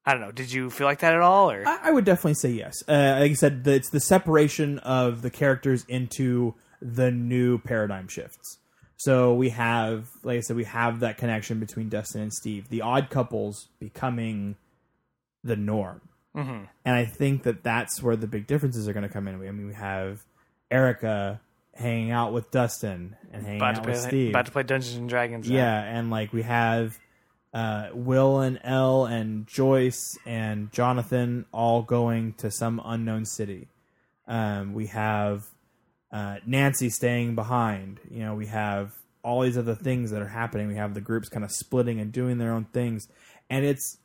I don't know. Did you feel like that at all, or I, I would definitely say yes. Uh, like I said, the, it's the separation of the characters into the new paradigm shifts. So we have, like I said, we have that connection between Dustin and Steve. The odd couples becoming the norm, mm-hmm. and I think that that's where the big differences are going to come in. I mean, we have Erica hanging out with Dustin and hanging about out play with Steve. about to play Dungeons and Dragons? now? Yeah, and like we have uh, Will and El and Joyce and Jonathan all going to some unknown city. Um, we have uh, Nancy staying behind. You know, we have all these other things that are happening. We have the groups kind of splitting and doing their own things, and it's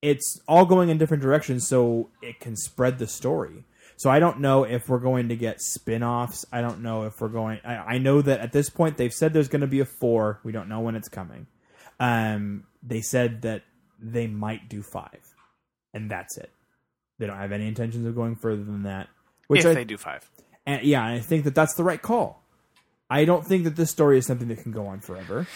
it's all going in different directions so it can spread the story. So I don't know if we're going to get spin-offs. I don't know if we're going I, I know that at this point they've said there's going to be a 4. We don't know when it's coming. Um they said that they might do 5. And that's it. They don't have any intentions of going further than that. Which if I, they do five. and yeah, and I think that that's the right call. I don't think that this story is something that can go on forever.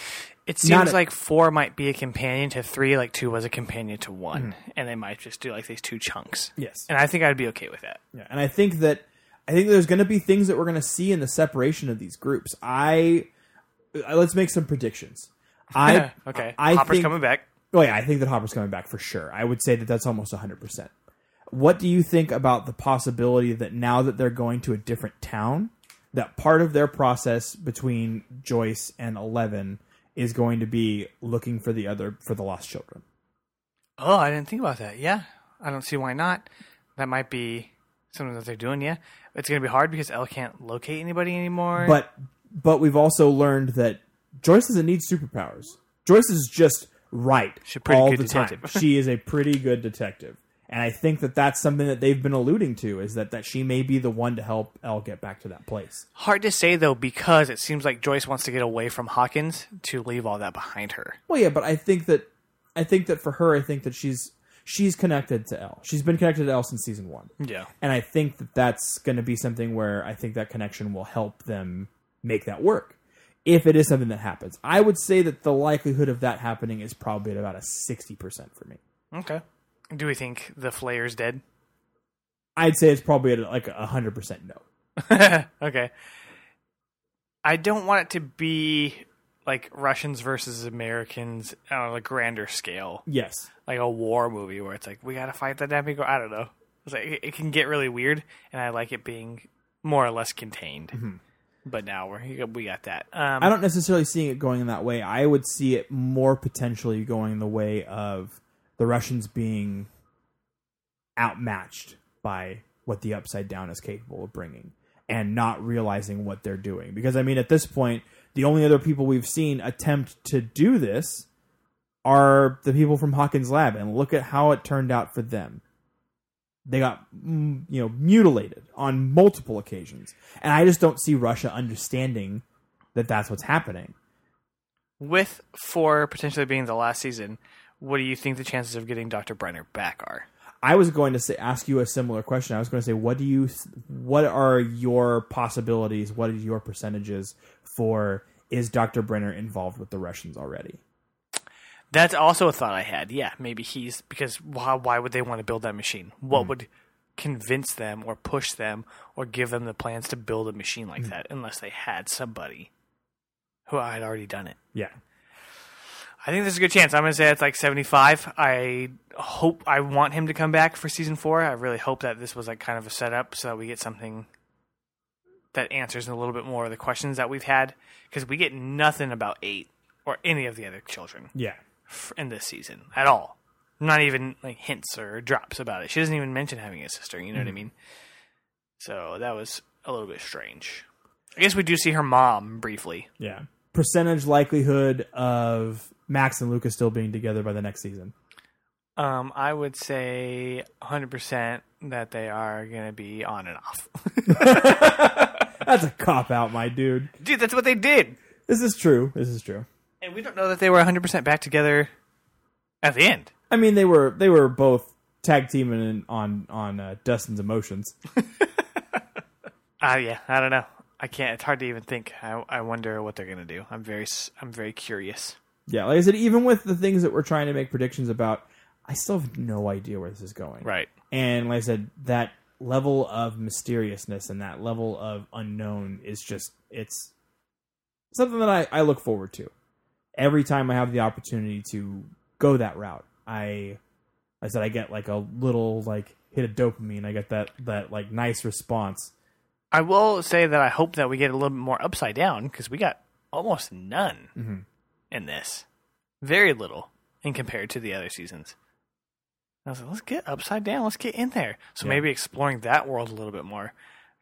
It seems a- like four might be a companion to three, like two was a companion to one, Mm-hmm. and they might just do like these two chunks. Yes. And I think I'd be okay with that. Yeah, and I think that I think there's going to be things that we're going to see in the separation of these groups. I uh, let's make some predictions. I okay. I Hopper's think, coming back. Oh yeah, I think that Hopper's coming back for sure. I would say that that's almost 100. percent What do you think about the possibility that now that they're going to a different town, that part of their process between Joyce and Eleven is going to be looking for the other for the lost children? Oh, I didn't think about that. Yeah. I don't see why not. That might be something that they're doing, yeah. It's going to be hard because El can't locate anybody anymore. But but we've also learned that Joyce doesn't need superpowers. Joyce is just right all the detective. time. she is a pretty good detective, and I think that that's something that they've been alluding to is that that she may be the one to help El get back to that place. hard to say, though, because it seems like Joyce wants to get away from Hawkins to leave all that behind her. Well, yeah, but I think that I think that for her, I think that she's she's connected to El. She's been connected to El since season one. Yeah. And I think that that's going to be something where I think that connection will help them make that work. If it is something that happens, I would say that the likelihood of that happening is probably at about a 60% for me. Okay. Do we think the Flayer's dead? I'd say it's probably at like a 100% no. okay. I don't want it to be like Russians versus Americans on a grander scale, Yes. like a war movie where it's like we got to fight the Demigo. I don't know. It's like it, it can get really weird, and I like it being more or less contained. Mm-hmm. But now we're we got that. Um, I don't necessarily see it going in that way. I would see it more potentially going in the way of the Russians being outmatched by what the Upside Down is capable of bringing, and not realizing what they're doing. Because I mean, at this point, the only other people we've seen attempt to do this are the people from Hawkins Lab, and look at how it turned out for them. They got mm, you know mutilated on multiple occasions, and I just don't see Russia understanding that that's what's happening. With four potentially being the last season, what do you think the chances of getting Dr. Brenner back are? I was going to say ask you a similar question. I was going to say, what do you, what are your possibilities? What are your percentages for is Dr. Brenner involved with the Russians already? That's also a thought I had. Yeah, maybe he's because why, why would they want to build that machine? What hmm. would convince them or push them or give them the plans to build a machine like hmm. that unless they had somebody who had already done it? Yeah, I think there's a good chance. I'm going to say it's like 75. I hope I want him to come back for season four. I really hope that this was like kind of a setup so that we get something that answers a little bit more of the questions that we've had because we get nothing about eight or any of the other children yeah, in this season at all. Not even like hints or drops about it. She doesn't even mention having a sister. You know what I mean? So that was a little bit strange. I guess we do see her mom briefly. yeah. Percentage likelihood of Max and Lucas still being together by the next season. Um, I would say 100% that they are going to be on and off. That's a cop out, my dude. Dude, that's what they did. This is true. This is true. And we don't know that they were 100% back together at the end. I mean, they were they were both tag teaming on on uh, Dustin's emotions. Uh, yeah, I don't know. I can't. It's hard to even think. I, I wonder what they're gonna do. I'm very I'm very curious. Yeah, like I said, even with the things that we're trying to make predictions about, I still have no idea where this is going. Right. And like I said, that level of mysteriousness and that level of unknown is just it's something that I, I look forward to. Every time I have the opportunity to go that route, I I said I get like a little like hit of dopamine. I get that that like nice response. I will say that I hope that we get a little bit more upside down because we got almost none mm-hmm. in this. Very little in compared to the other seasons. I was like, let's get upside down. Let's get in there. So Yeah. maybe exploring that world a little bit more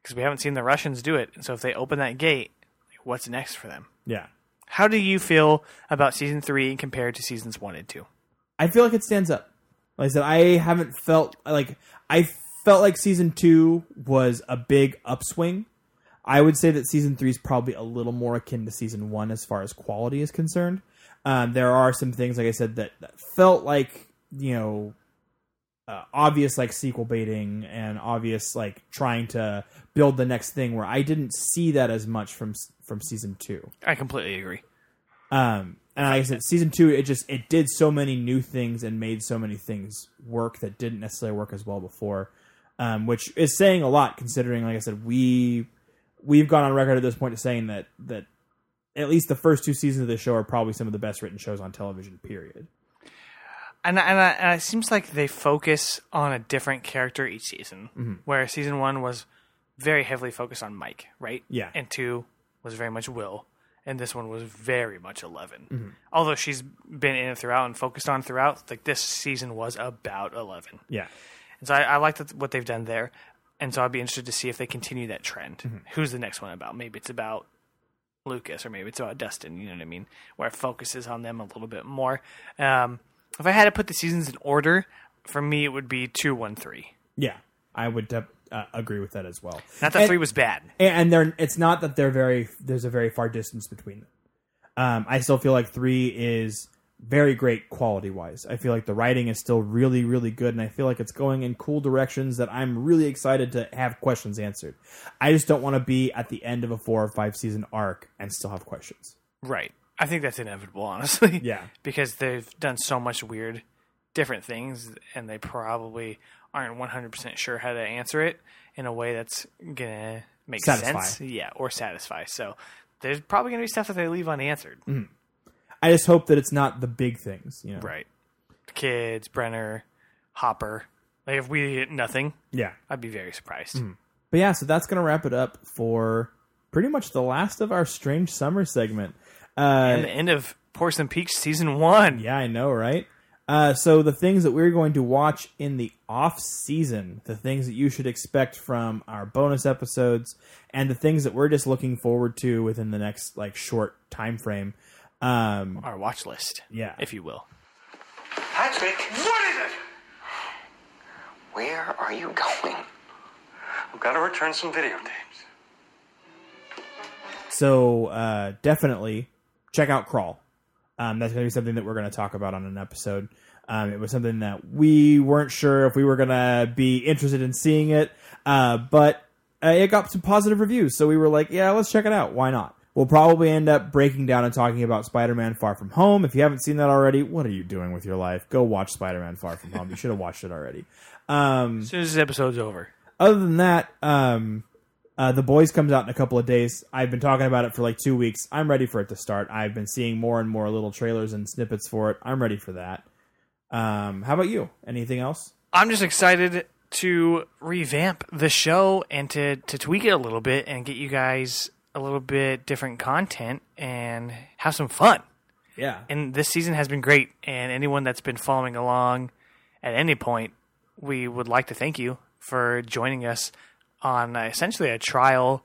because we haven't seen the Russians do it. And So if they open that gate, what's next for them? Yeah. How do you feel about season three compared to seasons one and two? I feel like it stands up. Like I said, I haven't felt like I felt like season two was a big upswing. I would say that season three is probably a little more akin to season one as far as quality is concerned. Um, there are some things, like I said, that, that felt like you know uh, obvious like sequel baiting and obvious like trying to build the next thing. Where I didn't see that as much from from season two. I completely agree. Um, and like I said, season two, it just it did so many new things and made so many things work that didn't necessarily work as well before, um, which is saying a lot considering, like I said, we we've gone on record at this point to saying that that at least the first two seasons of the show are probably some of the best written shows on television. Period. And and, I, and it seems like they focus on a different character each season. Where season one was very heavily focused on Mike, right? Yeah. And two was very much Will, and this one was very much 11 Although she's been in it throughout and focused on throughout, like this season was about Eleven. Yeah, And so I, I like what they've done there. And so I'd be interested to see if they continue that trend. Mm-hmm. Who's the next one about? Maybe it's about Lucas, or maybe it's about Dustin. You know what I mean? Where it focuses on them a little bit more. Um, if I had to put the seasons in order, for me it would be two, one, three. yeah, I would uh, uh, agree with that as well. Not that And- three was bad. and they're it's not that they're very there's a very far distance between them. Um, I still feel like three is very great quality wise. I feel like the writing is still really really good, and I feel like it's going in cool directions that I'm really excited to have questions answered. I just don't want to be at the end of a four or five season arc and still have questions. Right. I think that's inevitable, honestly. Yeah. Because they've done so much weird, different things, and they probably aren't 100% sure how to answer it in a way that's going to make Satisfy. sense. Yeah, or satisfy. So there's probably going to be stuff that they leave unanswered. Mm-hmm. I just hope that it's not the big things, you know. Right. Kids, Brenner, Hopper. Like, if we hit nothing, Yeah. I'd be very surprised. Mm-hmm. But yeah, so that's gonna wrap it up for pretty much the last of our strange summer segment. Uh, And the end of Porcelain Peaks season one. Yeah, I know, right? Uh, so the things that we're going to watch in the off season, the things that you should expect from our bonus episodes, and the things that we're just looking forward to within the next like short time frame. Um, Our watch list, Yeah. if you will. Patrick, what is it? Where are you going? I've got to return some videotapes. So uh, definitely check out Crawl. Um, that's going to be something that we're going to talk about on an episode. Um, it was something that we weren't sure if we were going to be interested in seeing it, uh, but uh, it got some positive reviews, so we were like, yeah, let's check it out. Why not? We'll probably end up breaking down and talking about Spider-Man: Far From Home. If you haven't seen that already, what are you doing with your life? Go watch Spider-Man: Far From Home. You should have watched it already. Um, As soon as this episode's over. other than that, um, uh, the boys comes out in a couple of days. I've been talking about it for like two weeks. I'm ready for it to start. I've been seeing more and more little trailers and snippets for it. I'm ready for that. Um, how about you? Anything else? I'm just excited to revamp the show and to, to tweak it a little bit and get you guys a little bit different content and have some fun. Yeah, And this season has been great. And anyone that's been following along at any point, we would like to thank you for joining us on uh, essentially a trial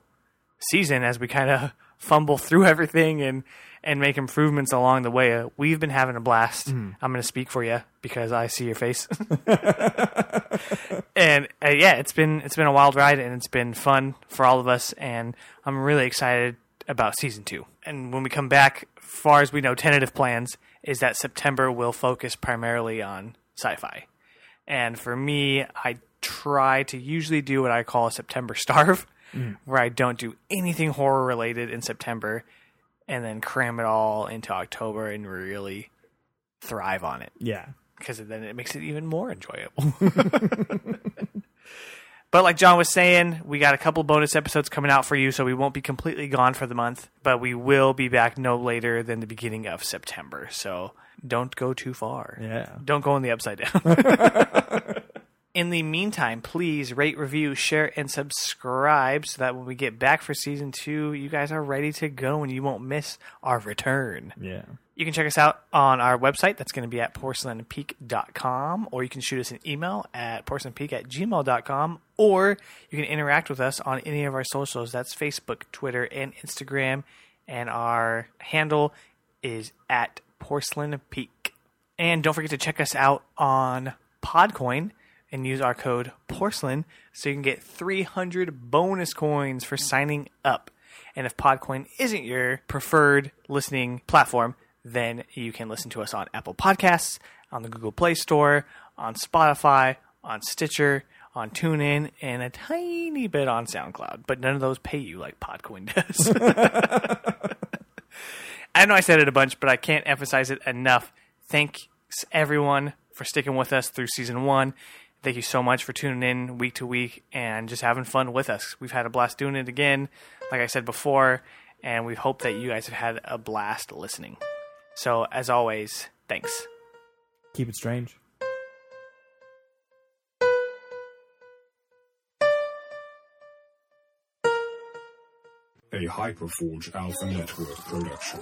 season as we kind of fumble through everything and and make improvements along the way. Uh, we've been having a blast. I'm going to speak for you because I see your face. and uh, yeah, it's been it's been a wild ride and it's been fun for all of us. And I'm really excited about season two. And when we come back, far as we know, tentative plans is that September will focus primarily on sci-fi. And for me, I try to usually do what I call a September starve, mm. where I don't do anything horror related in September and then cram it all into October and really thrive on it yeah. because then it makes it even more enjoyable. but like John was saying, we got a couple bonus episodes coming out for you, so we won't be completely gone for the month, but we will be back no later than the beginning of September. So don't go too far. Yeah. Don't go in the upside down. in the meantime, please rate, review, share, and subscribe so that when we get back for season two, you guys are ready to go and you won't miss our return. Yeah. You can check us out on our website. That's going to be at porcelainpeak.com, or you can shoot us an email at porcelainpeak at gmail.com, or you can interact with us on any of our socials. That's Facebook, Twitter, and Instagram. And our handle is at porcelainpeak. And don't forget to check us out on Podcoin and use our code porcelain so you can get 300 bonus coins for signing up. And if Podcoin isn't your preferred listening platform, then you can listen to us on Apple Podcasts, on the Google Play Store, on Spotify, on Stitcher, on TuneIn, and a tiny bit on SoundCloud. But none of those pay you like Podcoin does. I know I said it a bunch, but I can't emphasize it enough. Thanks everyone for sticking with us through season one. Thank you so much for tuning in week to week and just having fun with us. We've had a blast doing it again, like I said before, and we hope that you guys have had a blast listening. So, as always, thanks. Keep it strange. a Hyperforge Alpha Network production.